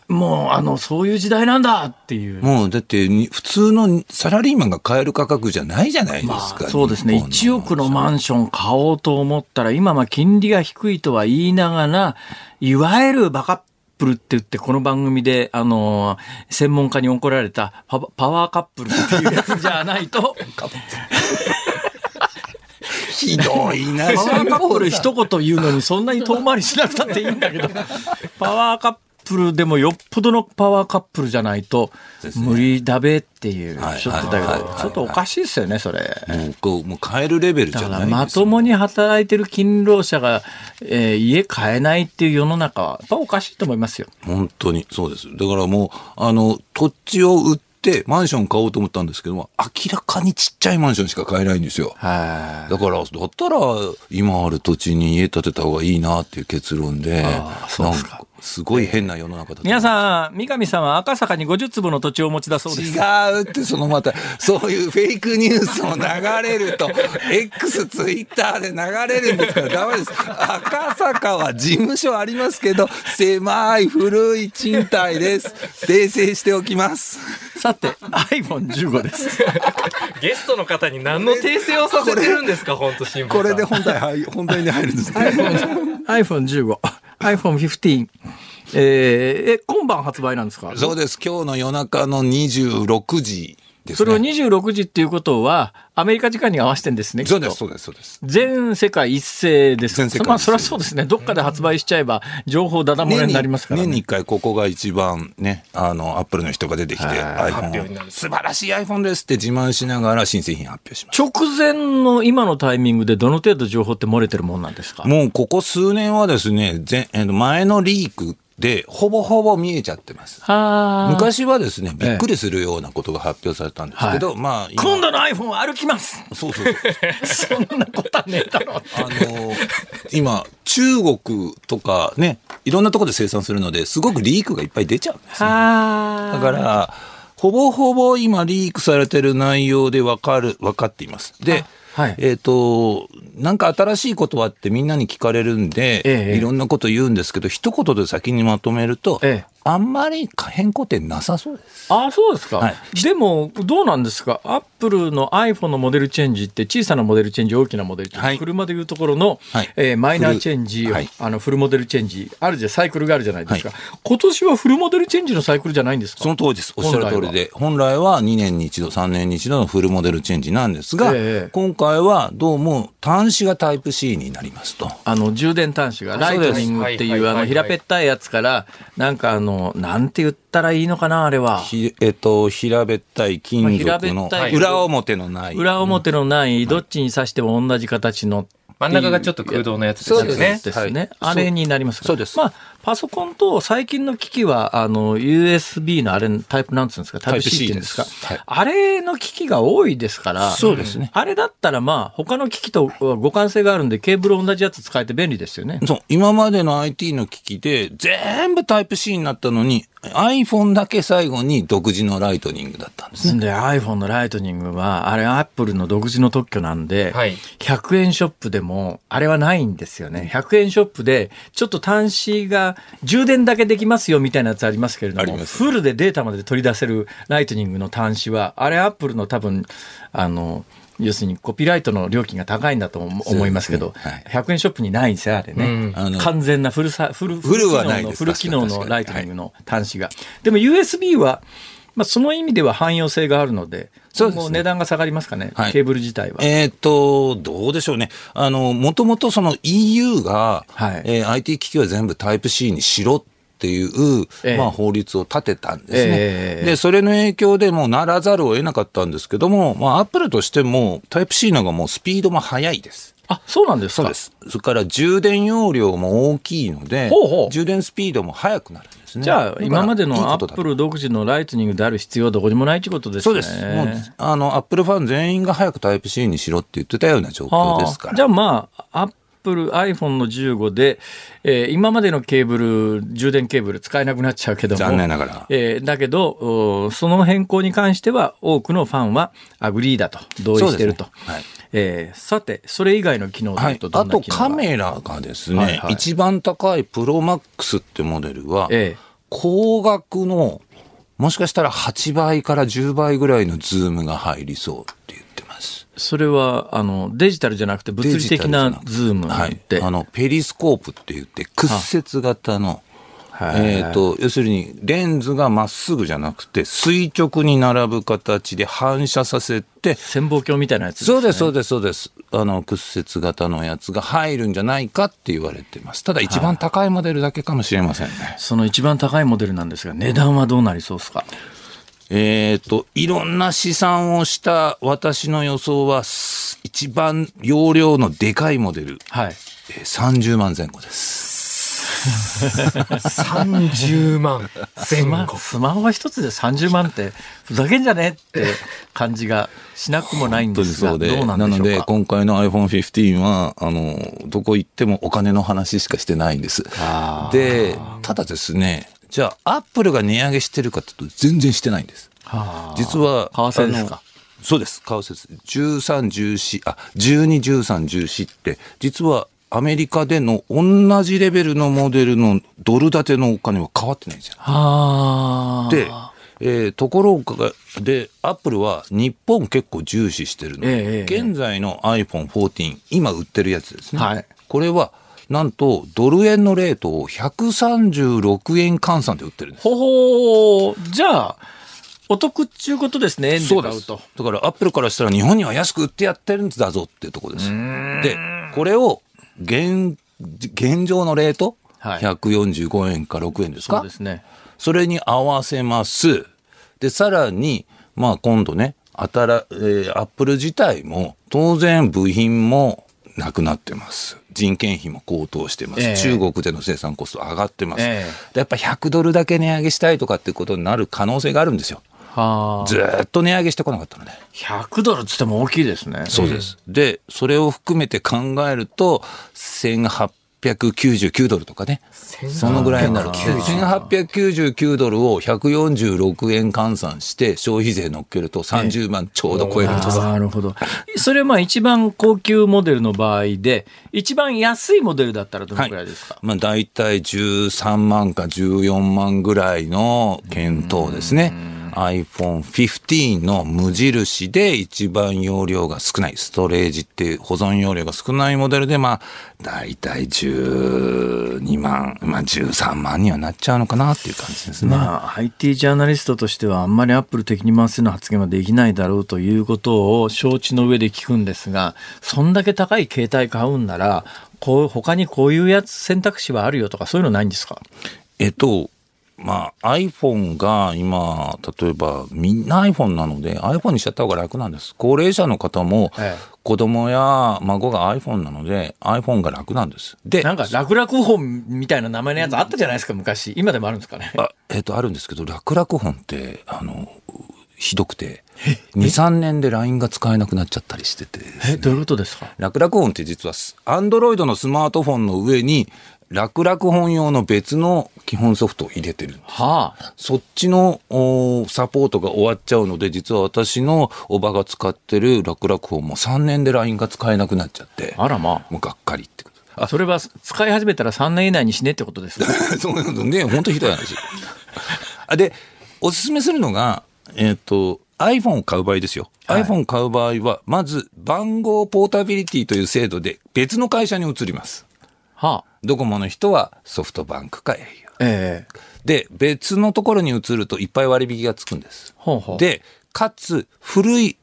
A: もうあの、そういう時代なんだっていう。
C: もうだってに普通のサラリーマンが買える価格じゃないじゃないです
A: ま
C: か。
A: あ、そうですね。
C: 日本の
A: 1億のマンション買おうと思ったら、今まあ金利が低いとは言いながら、いわゆるバカップルって言って、この番組で、あのー専門家に怒られたパパワーカップルっていうやつじゃないと、
C: ひどいな、
A: パワーカップル一言言うのにそんなに遠回りしなくたっていいんだけど、パワーカップルでもよっぽどのパワーカップルじゃないと無理だべっていう、
C: はい
A: ちょっとだけどちょっとおかしいですよね、それ。
C: もうこう、もう買えるレベルじゃないです
A: らまともに働いてる勤労者が、えー家買えないっていう世の中は、やっぱおかしいと思いますよ。
C: 本当にそうです。だからもう、あの、土地を売ってマンション買おうと思ったんですけども、明らかにちっちゃいマンションしか買えないんですよ。
A: は
C: だから、だったら、今ある土地に家建てた方がいいなっていう結論で、
A: あーそうですか
C: すごい変な世の中だと
A: 皆さん、三上さんは赤坂に50坪の土地をお持ちだそうです。
C: 違うって、そのまた、そういうフェイクニュースを流れると、X、ツイッターで流れるんですからダメです。赤坂は事務所ありますけど、狭い古い賃貸です。訂正しておきます。
A: さて、iPhone15 です。
B: ゲストの方に何の訂正をさせてるんですか、本当辛抱
C: これで本題入、本題に入るんですね。
A: iPhone15、iPhone15。えーえ、今晩発売なんですか？
C: そうです。今日の夜中の26時ね。
A: それを26時っていうことは、アメリカ時間に合わせてんですね。
C: そうです、そうです、そうです。
A: 全世界一斉です。
C: 全世界
A: まあ、それはそうですね。どっかで発売しちゃえば、情報ダダ漏れになりますからね。
C: 年に一回ここが一番ね、あの、アップルの人が出てきて、
A: はい
B: 発表に
C: iPhone
B: なる
C: 素晴らしい iPhone ですって自慢しながら新製品発表します。
A: 直前の今のタイミングでどの程度情報って漏れてるもんなんですか？
C: もうここ数年はですね、前えー前のリークでほぼほぼ見えちゃってます。昔はですね、びっくりするようなことが発表されたんですけど、まあ今、
A: 今度の iPhone は歩きます
C: そうそうそう。
A: そんなことはねえだろう
C: あの今、中国とかね、いろんなところで生産するので、すごくリークがいっぱい出ちゃうんですね。
A: は
C: だから、ほぼほぼ今リークされてる内容でわかる、分かっています。で、
A: はい。
C: えっ、と、なんか新しいことはってみんなに聞かれるんで、
A: ええ。
C: いろんなこと言うんですけど、一言で先にまとめると、
A: ええ
C: あんまり変更点なさそうです。
A: ああ、そうですか。
C: はい。
A: でも、どうなんですか？アップルの iPhone のモデルチェンジって、小さなモデルチェンジ、大きなモデルチェンジ、
C: はい。
A: 車でいうところの、
C: はい。
A: えーマイナーチェンジ、あのフルモデルチェンジ、あるじゃサイクルがあるじゃないですか、今年はフルモデルチェンジのサイクルじゃないんですか？
C: その通りです。おっしゃる通りで、本来は2年に一度、3年に一度のフルモデルチェンジなんですが、
A: ええ。
C: 今回はどうも端子がタイプ C になりますと。
A: あの充電端子がライトニングっていうあの平べったいやつからなんかあのなんて言ったらいいのかなあれは。
C: ひえっと、平べったい金属の裏表のない。
A: 裏表のないどっちに刺しても同じ形の
B: 真ん中がちょっと空洞のやつですよね。
C: そうです
A: ね。
C: はい
A: あれになりますか
C: そうです。
A: まあ、パソコンと最近の機器は、あの、USB のあれ、タイプなんつうんですか、タイプ C っていうんですか？
C: はい
A: あれの機器が多いですから、
C: そうですね
A: あれだったらまあ、他の機器と互換性があるんで、ケーブル同じやつ使えて便利ですよね。
C: そう、今までの IT の機器で全部タイプ C になったのに、iPhone だけ最後に独自のライトニングだったんですね。
A: で、iPhone のライトニングは、あれ、Apple の独自の特許なんで、
B: はい
A: 100円ショップでも、あれはないんですよね。100円ショップで、ちょっと端子が充電だけできますよみたいなやつありますけれども、フルでデータまで取り出せるライトニングの端子は、あれ、Apple の多分、あの、要するにコピーライトの料金が高いんだと思いますけど、
C: そうですね
A: 100円ショップにないんですよ、あれね。完全なフルサ、フル、
C: フルはないです
A: フル機能のライトニングの端子が。でも USB は、まあ、その意味では汎用性があるので、
C: そうですね
A: もう値段が下がりますかね、
C: はい
A: ケーブル自体は。
C: えっ、と、どうでしょうね。あの、もともとその EU が、
A: はい
C: えー IT 機器は全部タイプ C にしろっていう、
A: ええ
C: まあ法律を立てたんですね。
A: ええ
C: で、それの影響でもうならざるを得なかったんですけども、まあアップルとしてもタイプ C の方がもうスピードも速いです。
A: あ、そうなんですか？
C: そうです。それから充電容量も大きいので、
A: ほうほう
C: 充電スピードも速くなるんですね。
A: じゃあ、今までのアップル独自のライトニングである必要はどこにもないということですね。
C: そうです。もう、あの、アップルファン全員が早くタイプ C にしろって言ってたような状況ですから。
A: はあじゃあまあ、アップル iPhone の15で、えー今までのケーブル、充電ケーブル使えなくなっちゃうけども。
C: 残念ながら。
A: えーだけど、おその変更に関しては多くのファンは agree だと、同意してると。
C: ね。はい。
A: えーさて、それ以外の機能で
C: はい。
A: 言うと、ど
C: あと
A: んな機能が？
C: カメラがですね、
A: はいはい。
C: 一番高いプロマックスってモデルは、
A: ええ。
C: 高額の、もしかしたら8倍から10倍ぐらいのズームが入りそうって言ってます。
A: それは、あの、デジタルじゃなくて物理的なズーム
C: はい
A: って。。
C: あの、ペリスコープって言って、屈折型の、
A: はい
C: えっ、と、要するに、レンズがまっすぐじゃなくて、垂直に並ぶ形で反射させて、
A: 潜望鏡みたいなやつ
C: そうです、そう
A: で
C: です、そうです。あの、屈折型のやつが入るんじゃないかって言われてます。ただ、一番高いモデルだけかもしれませんね。
A: す。その一番高いモデルなんですが、値段はどうなりそうですか？
C: えっ、と、いろんな試算をした私の予想は、す一番容量のでかいモデル、
A: はい。
C: えー30万前後です。
B: 30万前
A: スマ
B: 後。
A: スマホ一つで30万って、ふざけんじゃねって感じがしなくもないんですが、
C: にそうで。
A: どうな
C: ので、
A: でしょうか？
C: 今回の iPhone 15は、あの、どこ行ってもお金の話しかしてないんです。で、ただですね、じゃあ、アップルが値上げしてるかというと、全然してないんです。
A: はあ
C: 実は、
A: 為替ですか？
C: そうです、為替です。13、14、あ、12、13、14って、実はアメリカでの同じレベルのモデルのドル建てのお金は変わってないんですよ。
A: はあ。
C: で、えーところが、で、アップルは日本結構重視してるので、
A: ええええ
C: 現在の iPhone14、今売ってるやつですね。
A: はい
C: これは、なんと、ドル円のレートを136円換算で売ってるんです。
A: ほほーじゃあ、お得っちゅうことですね、円で
C: そうです。だから、アップルからしたら日本には安く売ってやってるんだぞっていうところです。で、これを、現、現状のレート、
A: はい
C: 145円か6円ですか？
A: そうですね。
C: それに合わせます。で、さらに、まあ今度ね、あたら、えーアップル自体も、当然部品もなくなってます。人件費も高騰してます。
A: ええ
C: 中国での生産コスト上がってます。
A: え
C: でやっぱ100ドルだけ値上げしたいとかっていうことになる可能性があるんですよ。
A: はあ。
C: ずーっと値上げしてこなかったので。
A: 100ドルっつっても大きいですね。
C: そうです。で、それを含めて考えると、1800 1899ドルとかね。そのぐらいになる。1899ドルを146円換算して消費税乗っけると30万ちょうど超えるんです。
A: なるほど。それはまあ一番高級モデルの場合で、一番安いモデルだったらどのくらいですか、
C: まあ大体13万か14万ぐらいの検討ですね。iPhone 15の無印で一番容量が少ない、ストレージっていう保存容量が少ないモデルで、まあ、大体12万、まあ13万にはなっちゃうのかなっていう感じですね。
A: まあ、IT ジャーナリストとしてはあんまりアップル的に回すような発言はできないだろうということを承知の上で聞くんですが、そんだけ高い携帯買うんなら、こう、他にこういうやつ選択肢はあるよとかそういうのないんですか？
C: えっと、まあ、iPhone が今、例えばみんな iPhone なので iPhone にしちゃった方が楽なんです。高齢者の方も子供や孫が iPhone なので iPhone が楽なんです。で、
A: なんか楽々本みたいな名前のやつあったじゃないですか、昔。今でもあるんですかね。
C: あえっ、と、あるんですけど、楽々本って、あの、ひどくて、2、3年で LINE が使えなくなっちゃったりしてて、ね、
A: え、どういうことですか？
C: 楽々本って実は、Android のスマートフォンの上に楽々本用の別の基本ソフトを入れてるんです。はあ、そっちのサポートが終わっちゃうので、実は私のおばが使ってる楽々本も3年で LINE が使えなくなっちゃって、
A: あらま
C: あ。もうがっかりってこと。
A: あ、それは使い始めたら3年以内に死ねってことですか？
C: そういうことね、本当ひどい話。あで、おすすめするのが、えっ、ー、と、iPhone を買う場合ですよ。はい、iPhone 買う場合は、まず番号ポータビリティという制度で別の会社に移ります。はあ、ドコモの人はソフトバンクか au。えー、で、別のところに移るといっぱい割引がつくんです。ほうほうで、かつ、古い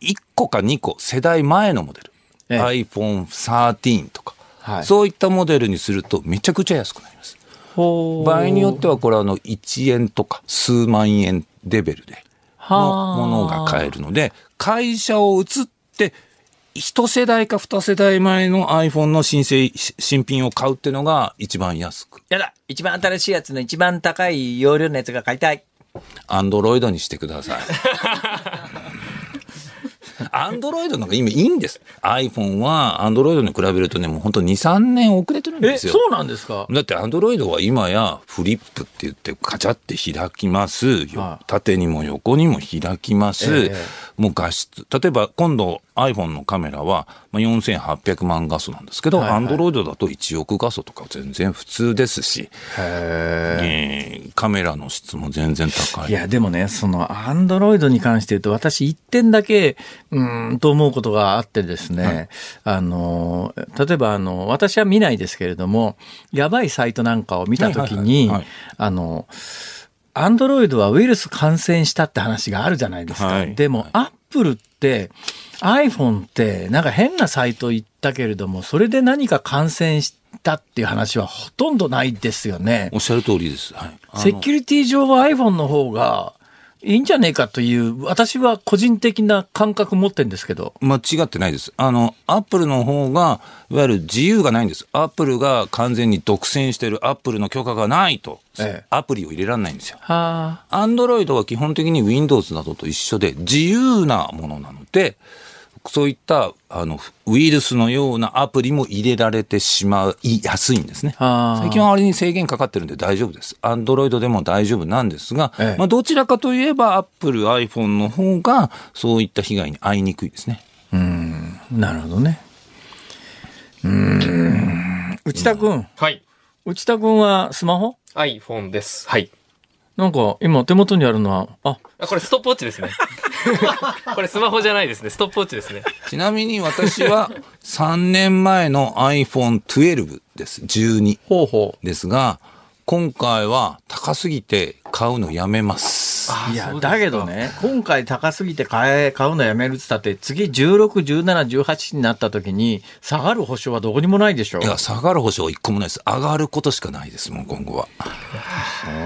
C: 1個か2個世代前のモデル。えー、iPhone13 とか、はい、そういったモデルにするとめちゃくちゃ安くなります。場合によってはこれあの1円とか数万円レベルでのものが買えるので、会社を移って一世代か二世代前の iPhone の新製、新品を買うっていうのが一番安く。
A: やだ一番新しいやつの一番高い容量のやつが買いたい。
C: アンドロイドにしてください。アンドロイドの方が今いいんです。iPhone はアンドロイドに比べるとね、もう本当2、3年遅れてるんですよ。
A: そうなんですか？
C: だってアンドロイドは今やフリップって言ってカチャって開きます。はい、縦にも横にも開きます。えー、もう画質。例えば今度 iPhone のカメラは4800万画素なんですけど、アンドロイドだと1億画素とか全然普通ですし、えー、カメラの質も全然高い。
A: いや、でもね、そのアンドロイドに関して言うと、私一点だけ、うん、と思うことがあってですね、はい、あの、例えばあの、私は見ないですけれども、やばいサイトなんかを見たときに、あの、アンドロイドはウイルス感染したって話があるじゃないですか。はい、でも、アップルって、iPhone ってなんか変なサイト行ったけれども、それで何か感染したっていう話はほとんどないですよね。
C: おっしゃる通りです。はい、
A: セキュリティ上は iPhone の方がいいんじゃねえかという、私は個人的な感覚持ってるんですけど。
C: 間違ってないです。あの、アップルの方が、いわゆる自由がないんです。アップルが完全に独占してる、アップルの許可がないと、ええ、アプリを入れられないんですよ。アンドロイドは基本的に Windows などと一緒で、自由なものなので、そういったあのウイルスのようなアプリも入れられてしまいやすいんですね。最近はあれに制限かかってるんで大丈夫です。アンドロイドでも大丈夫なんですが、ええ、まあ、どちらかといえばアップル、iPhone の方がそういった被害に遭いにくいですね。
A: うん、なるほどね。うん。内田君。
B: はい。
A: 内田君はスマホ
B: ?iPhone です。はい。
A: なんか今手元にあるのは、
B: あ、これストップウォッチですね。これスマホじゃないですね。ストップウォッチですね。
C: ちなみに私は3年前の iPhone12 です。12。ほうほう。ですが、今回は高すぎて買うのやめます。
A: いや、だけどね、今回高すぎて買え、買うのやめるって言ったって、次16、17、18になった時に、下がる保証はどこにもないでしょ
C: いや、下がる保証一個もないです。上がることしかないですもん、今後は。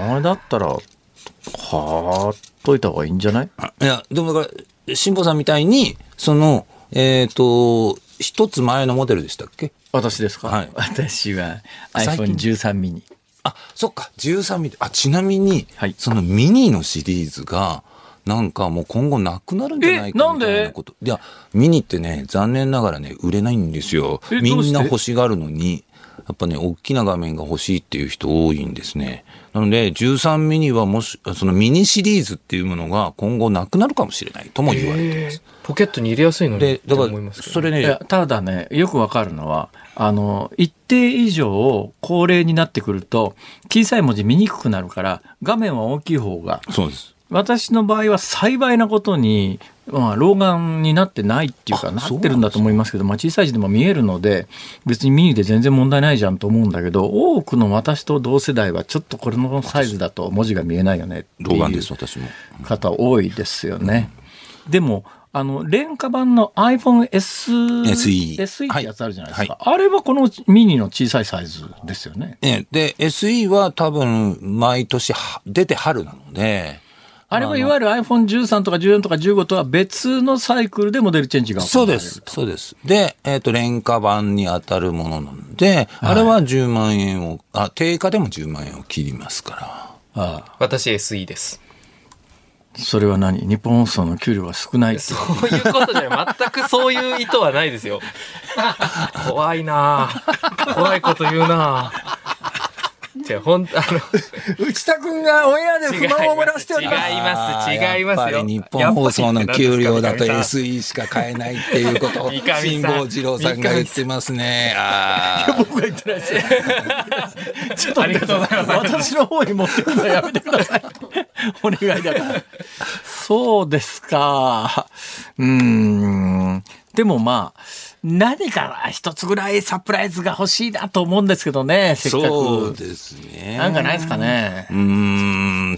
A: それだったら、買っといた方がいいんじゃない？
C: いや、でもだから、辛坊さんみたいに、その、えっ、ー、と、一つ前のモデルでしたっけ？
A: 私ですか、はい、私は iPhone13 ミニ。
C: あ、そっか、13ミニ。あ、ちなみに、はい、そのミニのシリーズが、なんかもう今後なくなるんじゃないかみたいなこと。いや、ミニってね、残念ながらね、売れないんですよ。みんな欲しがるのに。やっぱね、大きな画面が欲しいっていう人多いんですね。なので、13ミニはもし、そのミニシリーズっていうものが今後なくなるかもしれないとも言われてます。
B: ポケットに入れやすいのに
C: で、だか
B: と思います
C: ら、それね
A: ただね、よくわかるのは、あの、一定以上高齢になってくると、小さい文字見にくくなるから、画面は大きい方が、
C: そうです。
A: 私の場合は幸いなことに、まあ、老眼になってないっていうか、
C: あ
A: なってるんだと思いますけど、まあ、小さい字でも見えるので、別にミニで全然問題ないじゃんと思うんだけど、多くの私と同世代は、ちょっとこれのサイズだと文字が見えないよね
C: 老眼です、私も。
A: 方多いですよね。でも、あの、廉価版の iPhone S、
C: SE
A: SE ってやつあるじゃないですか。
C: は
A: あれはこのミニの小さいサイズですよね。
C: ね、で、SE は多分、毎年は出て春なので、
A: あれはいわゆる iPhone13 とか14とか15とは別のサイクルでモデルチェンジが
C: そうです。そうです。で、えっ、と、廉価版に当たるものなので、あれは10万円を、あ、定価でも10万円を切りますから。
A: ああ
B: 私 SE です。
A: それは何？日本放送の給料が少ない
B: そういうことじゃない。全くそういう意図はないですよ。怖いなあ怖いこと言うなあじゃあ、ほん、あの、
A: 内田君がオンエアで不満を漏らしております。
B: 違います違いますよ
C: やっぱり日本放送の給料だと SE しか買えないっていうことを、辛坊治郎さんが言ってますね。あー
A: 僕が言ってないですよ。ちょっと
B: ありがとうございます
A: 私の方に持ってくるのやめてください。お願いだから。そうですか。うーん。でもまあ、何か一つぐらいサプライズが欲しいなと思うんですけどね、せっかく。
C: そうですね。
A: なんかないですかね
C: う。ーん、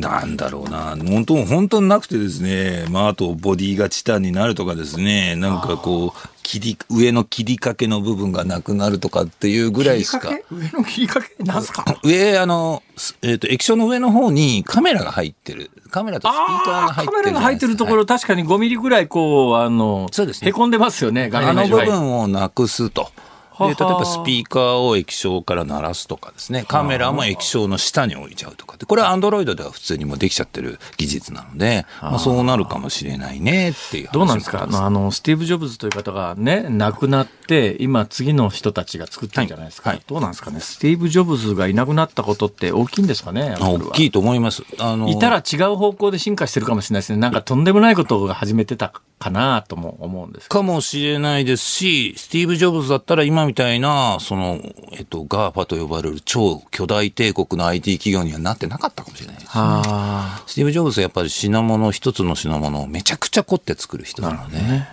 C: なんだろうな。本当、本当になくてですね。まあ、あと、ボディがチタンになるとかですね。なんかこう、切り、上の切りかけの部分がなくなるとかっていうぐらいしか。
A: 上の切りかけ？なんすか？
C: 上、あの、すえっ、と、液晶の上の方にカメラが入ってる。カメラとスピーカーが入ってる。
A: カメラが入ってるところ、確かに5ミリぐらい、こう、あの、
C: そうですね
A: へこんでますよね、画面の
C: 部分をなくすと。で例えばスピーカーを液晶から鳴らすとかですね、カメラも液晶の下に置いちゃうとかで、これはアンドロイドでは普通にもうできちゃってる技術なので、まあ、そうなるかもしれないねっていう話
A: どうなんですか？あのあの、スティーブ・ジョブズという方がね、亡くなって、今次の人たちが作ってるんじゃないですか？
C: はい。はい。
A: どうなんですかね？スティーブ・ジョブズがいなくなったことって大きいんですかね？
C: あ大きいと思います。あの
A: いたら違う方向で進化してるかもしれないですね。なんかとんでもないことが始めてたかなとも思うんです
C: かもしれないですし、スティーブ・ジョブズだったら今みたいな、その、えっと、 GAFA と呼ばれる超巨大帝国の IT 企業にはなってなかったかもしれないです。
A: は
C: スティーブ・ジョブズはやっぱり品物、一つの品物をめちゃくちゃ凝って作る人なの。
A: ね。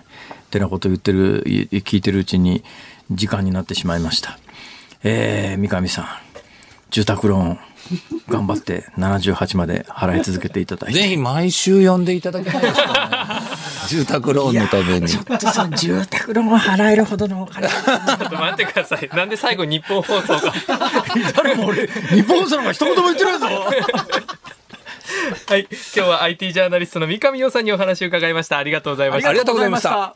A: ってなこと言ってる、い聞いてるうちに時間になってしまいました。えー、三上さん、住宅ローン、頑張って78まで払い続けていただいて。
C: ぜひ毎週呼んでいただけないですかね。住宅ローンのために。
A: ちょっとその住宅ローン払えるほどのお金。
B: ちょっと待ってください。なんで最後日本放送が。
A: 誰も俺、日本放送が一言も言ってないぞ。
B: はい。今日は IT ジャーナリストの三上洋さんにお話を伺いました。ありがとうございました。
C: ありがとうございました。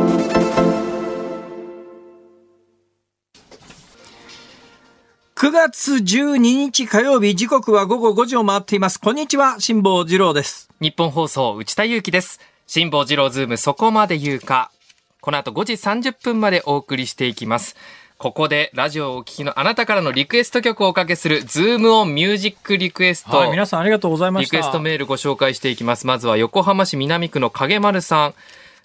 A: 9月12日火曜日、時刻は午後5時を回っています。こんにちは、辛坊治郎です。
B: ニッポン放送内田雄基です。辛坊治郎ズームそこまで言うか。この後5時30分までお送りしていきます。ここでラジオをお聞きのあなたからのリクエスト曲をおかけするズームオンミュージックリクエスト。
A: はい、皆さんありがとうございました。
B: リクエストメールご紹介していきます。まずは横浜市南区の影丸さん。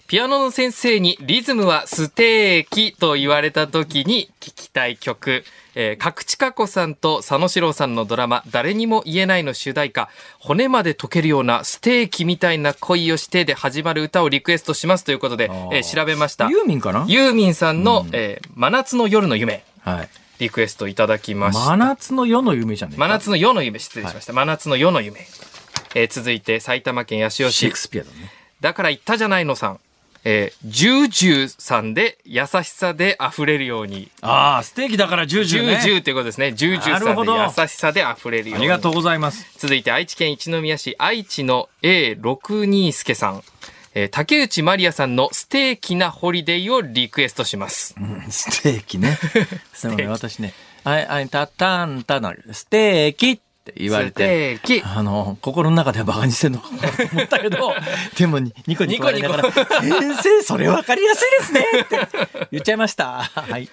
B: ピアノの先生にリズムはステーキと言われた時に聴きたい曲、えー、角地佳子さんと佐野史郎さんのドラマ誰にも言えないの主題歌、骨まで溶けるようなステーキみたいな恋をしてで始まる歌をリクエストしますということで、えー、調べました。
A: ユーミンかな？
B: ユーミンさんの、えー真夏の夜の夢、
A: はい。
B: リクエストいただきました。
A: 真夏の夜の夢じゃね
B: 真夏の夜の夢、失礼しました。真夏の夜の夢。えー続いて埼玉県八潮市
A: シェイク。スピアだね。
B: だから言ったじゃないのさん。えー、ジュージューさんで優しさで溢れるように。
A: ああ、ステーキだからジュージ
B: ジ
A: ューね。
B: ュージューってことですね。ジュージューさんで優しさで溢れるように。
A: ありがとうございます。
B: 続いて愛知県一宮市愛知の A62 助さん。えー竹内まりやさんのステーキなホリデーをリクエストします。
A: ステーキね。でもね、私ね、あい、あい、たたんたな、ステーキって言われて。あの、心の中ではバカにしてんのかなと思ったけど、でもにニコニコ笑いながら、先生、それ分かりやすいですねって言っちゃいました。はい。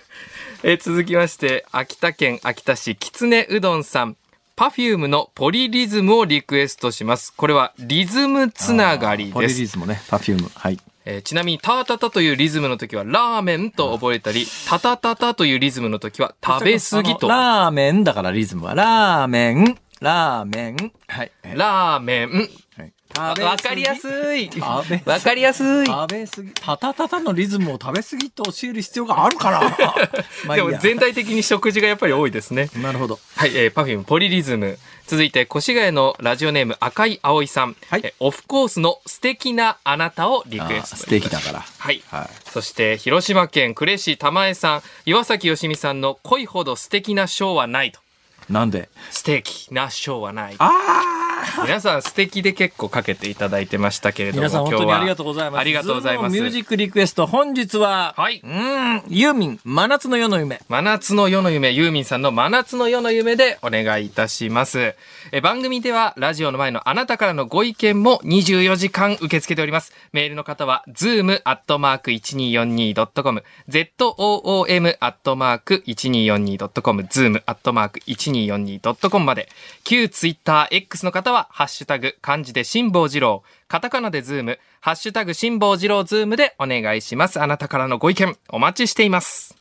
B: えー続きまして、秋田県秋田市きつねうどんさん。パフュームのポリリズムをリクエストします。これはリズムつながり
A: ポリ
B: です。
A: リズムね、パフューム。はい。
B: えーちなみに、タータタというリズムの時はラーメンと覚えたり、タタタタというリズムの時は食べ過ぎと。
A: ラーメンだからリズムは、ラーメン、ラーメン。はい。
B: ラーメン。
A: はい
B: わ
A: 食べ過ぎ
B: わかりやすい。わかりやすい。
A: 食べ過ぎ、タタタタのリズムを食べ過ぎと教える必要があるから。
B: でも全体的に食事がやっぱり多いですね。
A: なるほど。
B: はい、えー、パフュームポリリズム。続いて、越谷のラジオネーム赤い葵さん。
A: はい
B: えーオフコースの素敵なあなたをリクエスト。
A: あステーキだから。
B: はい。
A: はい。
B: そして、広島県呉市玉江さん、岩崎よしみさんの恋ほど素敵なショーはないと。
A: なんで？
B: 素敵なショーはない。
A: あ
B: 皆さん素敵で結構かけていただいてましたけれども、
A: 皆さん本
B: 今日は
A: 当にありがとうございます。
B: ありがとうございます。
A: ミュージックリクエスト、本日は、
B: はい。
A: うーん、ユーミン、真夏の夜の夢。
B: 真夏の夜の夢、ユーミンさんの真夏の夜の夢でお願いいたします。え番組ではラジオの前のあなたからのご意見も24時間受け付けております。メールの方は zoom.1242.com、zoom.1242.com、zoom.1242.com まで。旧ツイッター X の方は、ハッシュタグ、漢字で辛坊治郎、カタカナでズーム、ハッシュタグ辛坊治郎ズームでお願いします。あなたからのご意見、お待ちしています。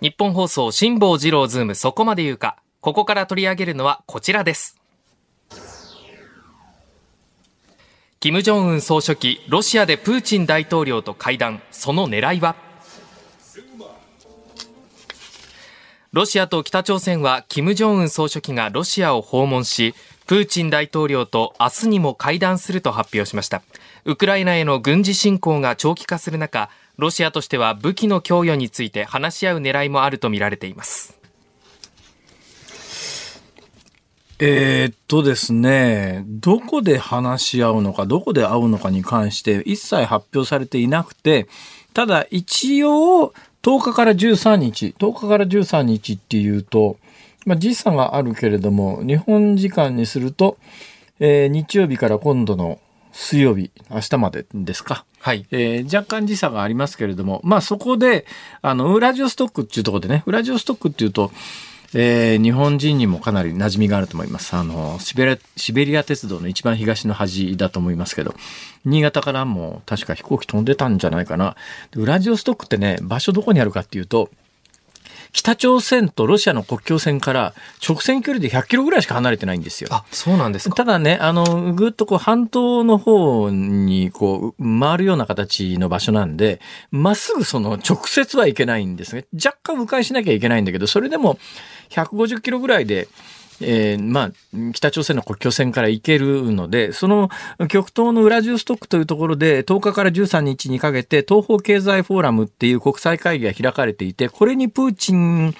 B: ニッポン放送辛坊治郎ズームそこまで言うか。ここから取り上げるのはこちらです。金正恩総書記、ロシアでプーチン大統領と会談、その狙いは？ロシアと北朝鮮は金正恩総書記がロシアを訪問し、プーチン大統領と明日にも会談すると発表しました。ウクライナへの軍事侵攻が長期化する中、ロシアとしては武器の供与について話し合う狙いもあるとみられています。
A: えーっとですね、どこで話し合うのか、どこで会うのかに関して一切発表されていなくて、ただ一応10日から13日、10日から13日っていうと、まあ、時差があるけれども、日本時間にすると、えー日曜日から今度の水曜日、明日までですか。
B: はい。
A: えー若干時差がありますけれども、まあそこで、あの、ウラジオストックっていうところでね、ウラジオストックっていうと、えー日本人にもかなり馴染みがあると思います。あの、シベリア、シベリア鉄道の一番東の端だと思いますけど、新潟からも確か飛行機飛んでたんじゃないかな。でウラジオストックってね、場所どこにあるかっていうと、北朝鮮とロシアの国境線から直線距離で100キロぐらいしか離れてないんですよ。
B: あ、そうなんですか。
A: ただね、あの、ぐっとこう半島の方にこう回るような形の場所なんで、まっすぐその直接はいけないんですね。若干迂回しなきゃいけないんだけど、それでも150キロぐらいで、えーまあ、北朝鮮の国境線から行けるので、その極東のウラジオストックというところで、10日から13日にかけて、東方経済フォーラムっていう国際会議が開かれていて、これにプーチン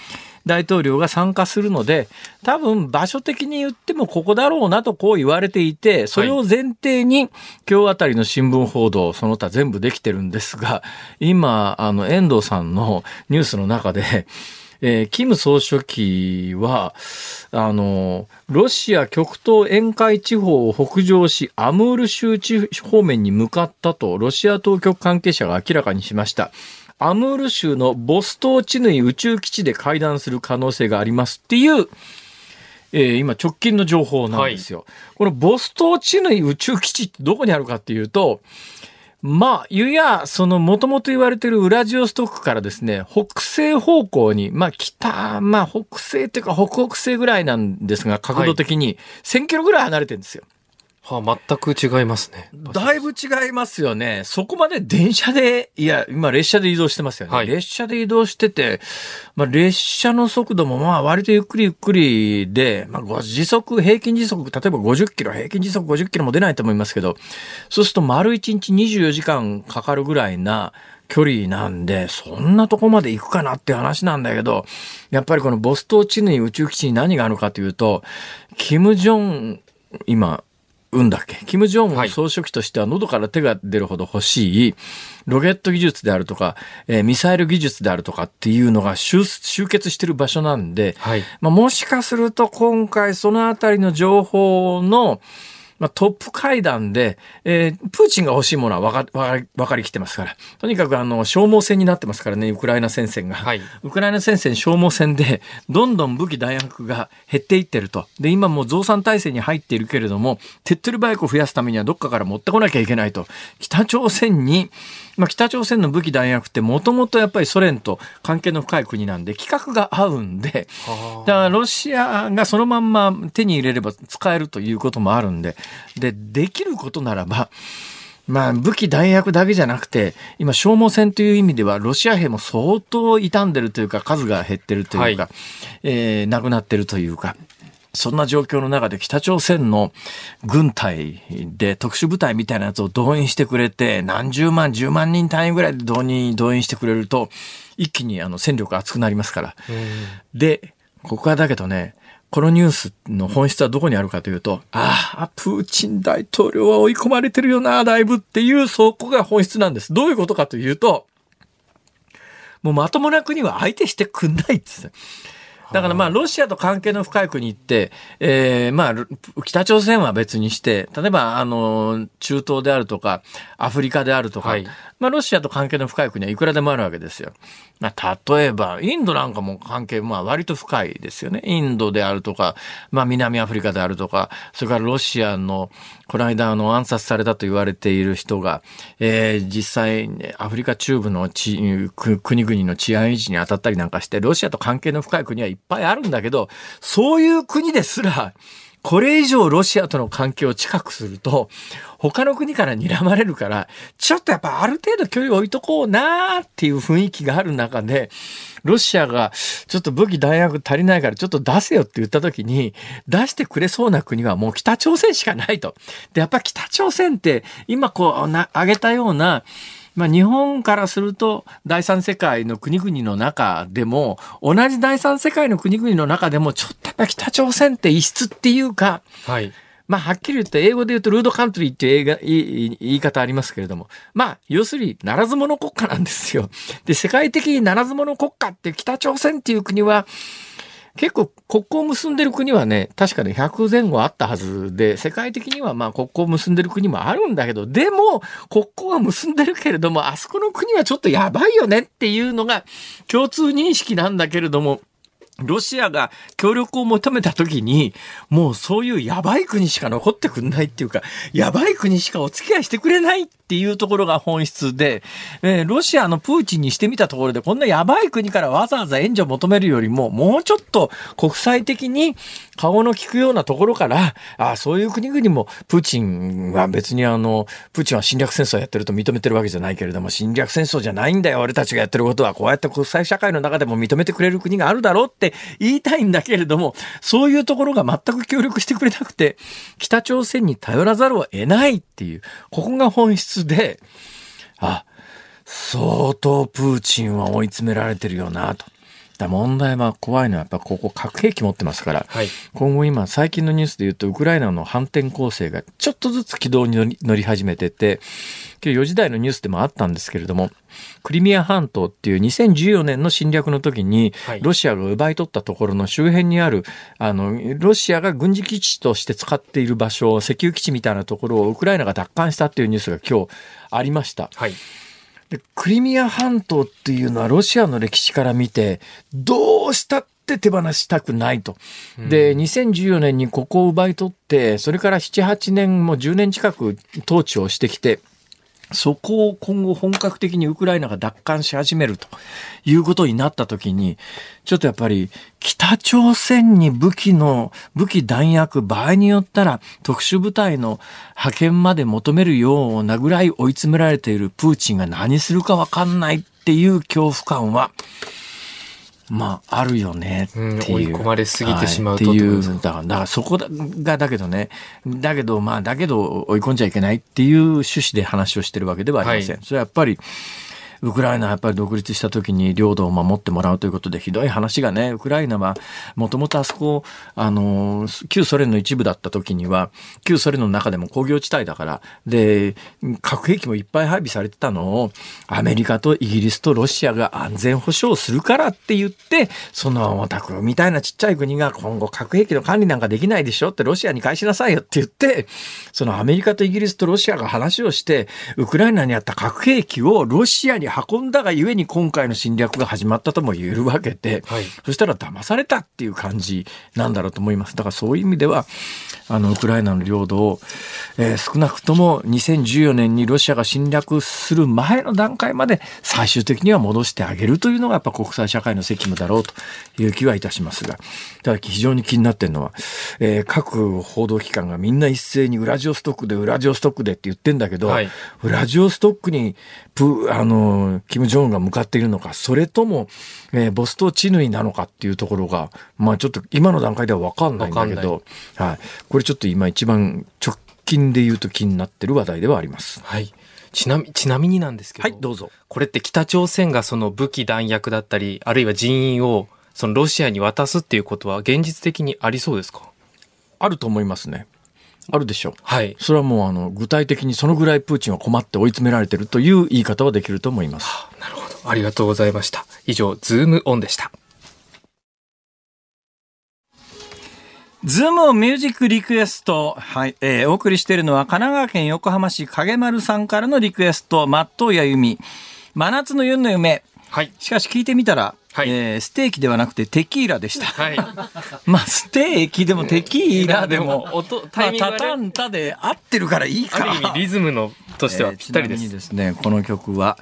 A: 大統領が参加するので、多分場所的に言ってもここだろうなとこう言われていて、それを前提に今日あたりの新聞報道、その他全部できてるんですが、今、あの、遠藤さんのニュースの中で、えー、キム総書記は、あの、ロシア極東沿海地方を北上し、アムール州地方面に向かったと、ロシア当局関係者が明らかにしました。アムール州のボストーチヌイ宇宙基地で会談する可能性がありますっていう、えー今直近の情報なんですよ。このボストーチヌイ宇宙基地ってどこにあるかっていうと、まあ、ゆや、その、もともと言われてるウラジオストックからですね、北西方向に、まあ、北、まあ、北西っていうか、北北西ぐらいなんですが、角度的に、1000キロぐらい離れてるんですよ。
B: はあ、全く違いますね。
A: だいぶ違いますよね。そこまで電車で、いや、今列車で移動してますよね。
B: はい
A: 列車で移動してて、まあ列車の速度もまあ割とゆっくりゆっくりで、まあご時速、平均時速、例えば50キロ、平均時速50キロも出ないと思いますけど、そうすると丸1日24時間かかるぐらいな、距離なんで、そんなとこまで行くかなって話なんだけど、やっぱりこのボストーチヌイ宇宙基地に何があるかというと、キム・ジョン、今、うんだっけキム・ジョンウン総書記としては喉から手が出るほど欲しいロケット技術であるとか、えーミサイル技術であるとかっていうのが集集結してる場所なんで、
B: はい。
A: まあ、もしかすると今回そのあたりの情報の、まあ、トップ会談で、えープーチンが欲しいものは分か分かり分かりきってますから。とにかくあの、消耗戦になってますからね、ウクライナ戦線が。
B: はい
A: ウクライナ戦線消耗戦で、どんどん武器弾薬が減っていってると。で、今もう増産体制に入っているけれども、手っ取り早く増やすためにはどっかから持ってこなきゃいけないと。北朝鮮に、まあ、北朝鮮の武器弾薬ってもともとやっぱりソ連と関係の深い国なんで、規格が合うんで、だからロシアがそのまんま手に入れれば使えるということもあるんで、で、できることならば、まあ武器弾薬だけじゃなくて、今消耗戦という意味ではロシア兵も相当傷んでるというか数が減ってるというか、
B: は
A: えー亡くなってるというか、そんな状況の中で北朝鮮の軍隊で特殊部隊みたいなやつを動員してくれて、何十万、十万人単位ぐらいで動員、動員してくれると、一気にあの戦力が厚くなりますから。で、ここはだけどね、このニュースの本質はどこにあるかというと、ああ、プーチン大統領は追い込まれてるよな、だいぶっていう、そこが本質なんです。どういうことかというと、もうまともな国は相手してくんないっつって。だからまあ、ロシアと関係の深い国って、えーまあ、ロ北朝鮮は別にして、例えば、あの、中東であるとか、アフリカであるとか、
B: はい
A: まあ、ロシアと関係の深い国はいくらでもあるわけですよ。まあ、例えば、インドなんかも関係、まあ、割と深いですよね。インドであるとか、まあ、南アフリカであるとか、それからロシアの、この間、あの、暗殺されたと言われている人が、えー実際、ね、アフリカ中部の国々の治安維持に当たったりなんかして、ロシアと関係の深い国はいっっぱいあるんだけど、そういう国ですら、これ以上ロシアとの関係を近くすると、他の国から睨まれるから、ちょっとやっぱある程度距離置いとこうなーっていう雰囲気がある中で、ロシアがちょっと武器弾薬足りないからちょっと出せよって言った時に、出してくれそうな国はもう北朝鮮しかないと。で、やっぱ北朝鮮って今こうな、挙げたような、まあ、日本からすると第三世界の国々の中でも同じ第三世界の国々の中でもちょっとやっぱ北朝鮮って異質っていうか
B: はい。
A: まあ、はっきり言って、英語で言うと、ルードカントリーっていう言い方ありますけれども、まあ、要するに、ならず者国家なんですよ。で、世界的にならず者国家って、北朝鮮っていう国は、結構国交を結んでる国はね、確かに、100前後あったはずで、世界的にはまあ国交を結んでる国もあるんだけど、でも、国交は結んでるけれども、あそこの国はちょっとやばいよねっていうのが共通認識なんだけれども、ロシアが協力を求めた時に、もうそういうやばい国しか残ってくんないっていうか、やばい国しかお付き合いしてくれないっていうところが本質で、えーロシアのプーチンにしてみたところで、こんなやばい国からわざわざ援助を求めるよりも、もうちょっと国際的に顔の利くようなところから、あそういう国々も、プーチンは別にあの、プーチンは侵略戦争やってると認めてるわけじゃないけれども、侵略戦争じゃないんだよ、俺たちがやってることは、こうやって国際社会の中でも認めてくれる国があるだろうって言いたいんだけれども、そういうところが全く協力してくれなくて、北朝鮮に頼らざるを得ないっていう、ここが本質で、あ、相当プーチンは追い詰められてるよなと。だ問題は怖いのはやっぱここ核兵器持ってますから、
B: はい
A: 今後今最近のニュースで言うとウクライナの反転攻勢がちょっとずつ軌道に乗り始めてて今日4時台のニュースでもあったんですけれどもクリミア半島っていう2014年の侵略の時に
B: はい
A: ロシアが奪い取ったところの周辺にあるあのロシアが軍事基地として使っている場所石油基地みたいなところをウクライナが奪還したっていうニュースが今日ありました。
B: はい。
A: でクリミア半島っていうのはロシアの歴史から見てどうしたっって手放したくないと。で、2014年にここを奪い取って、それから7、8年、もう10年近く統治をしてきて、そこを今後本格的にウクライナが奪還し始めるということになったときに、ちょっとやっぱり北朝鮮に武器の、武器弾薬、場合によったら特殊部隊の派遣まで求めるようなぐらい追い詰められているプーチンが何するかわかんないっていう恐怖感は、まあ、あるよねっていう。
B: うん追い込まれすぎてしまうと
A: はいっていう、だから、だからそこが、だけどね、だけど、まあ、だけど追い込んじゃいけないっていう趣旨で話をしてるわけではありません。
B: は
A: それはやっぱり、ウクライナはやっぱり独立した時に領土を守ってもらうということでひどい話がね、ウクライナはもともとあそこ、あの、旧ソ連の一部だった時には、旧ソ連の中でも工業地帯だから、で、核兵器もいっぱい配備されてたのを、アメリカとイギリスとロシアが安全保障するからって言って、そのオタクみたいなちっちゃい国が今後核兵器の管理なんかできないでしょってロシアに返しなさいよって言って、そのアメリカとイギリスとロシアが話をして、ウクライナにあった核兵器をロシアに運んだがゆえに今回の侵略が始まったとも言えるわけで、
B: はい
A: そしたら騙されたっていう感じなんだろうと思います。だからそういう意味では、あの、ウクライナの領土を、えー少なくとも2014年にロシアが侵略する前の段階まで最終的には戻してあげるというのがやっぱ国際社会の責務だろうという気はいたしますが、ただ非常に気になってるのは、えー各報道機関がみんな一斉にウラジオストックでウラジオストックでって言ってんだけど、
B: はい
A: ウラジオストックにプあのキム・ジョンが向かっているのかそれとも、えーボストーチヌイなのかっていうところがまあちょっと今の段階では分かんないんだけど、はい、これちょっと今一番直近で言うと気になってる話題ではあります。
B: はい。ちなみ、ちなみになんですけど。
A: はいどうぞ。
B: これって北朝鮮がその武器弾薬だったり、あるいは人員をそのロシアに渡すっていうことは現実的にありそうですか
A: あると思いますね。あるでしょう。
B: はい。
A: それはもうあの具体的にそのぐらいプーチンは困って追い詰められてるという言い方はできると思います。
B: なるほど。ありがとうございました。以上、ズームオンでした。
A: ズームミュージックリクエスト。はい。えーお送りしているのは神奈川県横浜市影丸さんからのリクエスト、松任谷由実。真夏の夜の夢。
B: はい。
A: しかし聞いてみたら、
B: はい
A: えーステーキではなくてテキーラでした。
B: はい。
A: まあ、ステーキでもテキーラでも、
B: 音、
A: まあ、
B: タイミング
A: タタンタで合ってるからいいか。
B: ある意味リズムのとしてはぴったりで
A: えーちなみに
B: す。
A: ですね、この曲は、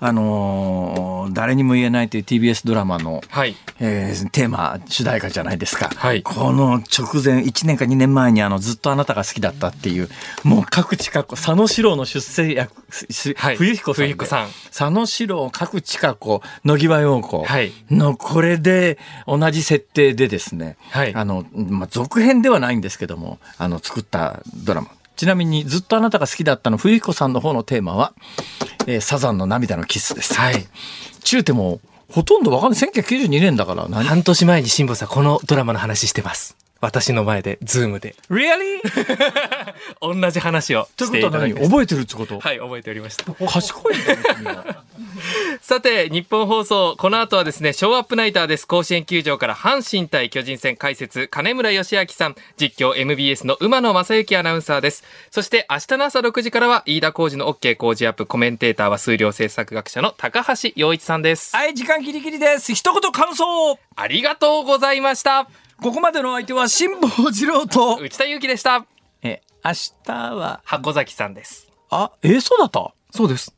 A: あのー誰にも言えないという TBS ドラマの、
B: はい。
A: えーテーマ、主題歌じゃないですか。
B: はい
A: この直前、1年か2年前にあの、ずっとあなたが好きだったっていう、もう各地過去、佐野史郎の出世役、す
B: はい
A: 冬彦さんで。
B: 冬彦さん
A: 佐野史郎、各地過去、野際陽子
B: はい
A: の、これで、同じ設定でですね、
B: はい
A: あの、まあ、続編ではないんですけども、あの、作ったドラマ。ちなみに、ずっとあなたが好きだったの、冬彦さんの方のテーマは、えーサザンの涙のキスです。
B: はい。
A: 中ってもう、ほとんどわかんない。1992年だから何、
B: 半年前に辛坊さん、このドラマの話してます。私の前で、ズームで。
A: Really?
B: 同じ話を
A: と
B: して
A: い
B: ただきま。
A: 覚えてるってこと、
B: はい、覚えておりました。
A: 賢いんだね。
B: さて、日本放送、この後はですね、ショーアップナイターです。甲子園球場から阪神対巨人戦解説、金村義明さん、実況 MBS の馬野正幸アナウンサーです。そして、明日の朝6時からは、飯田浩二の OK 工事アップ、コメンテーターは数量政策学者の高橋洋一さんです。
A: はい、時間ギリギリです。一言感想
B: ありがとうございました。
A: ここまでの相手は辛坊治郎と、
B: 内田祐樹でした。
A: え、明日は、
B: 箱崎さんです。
A: あ、え、そうだった？
B: そうです。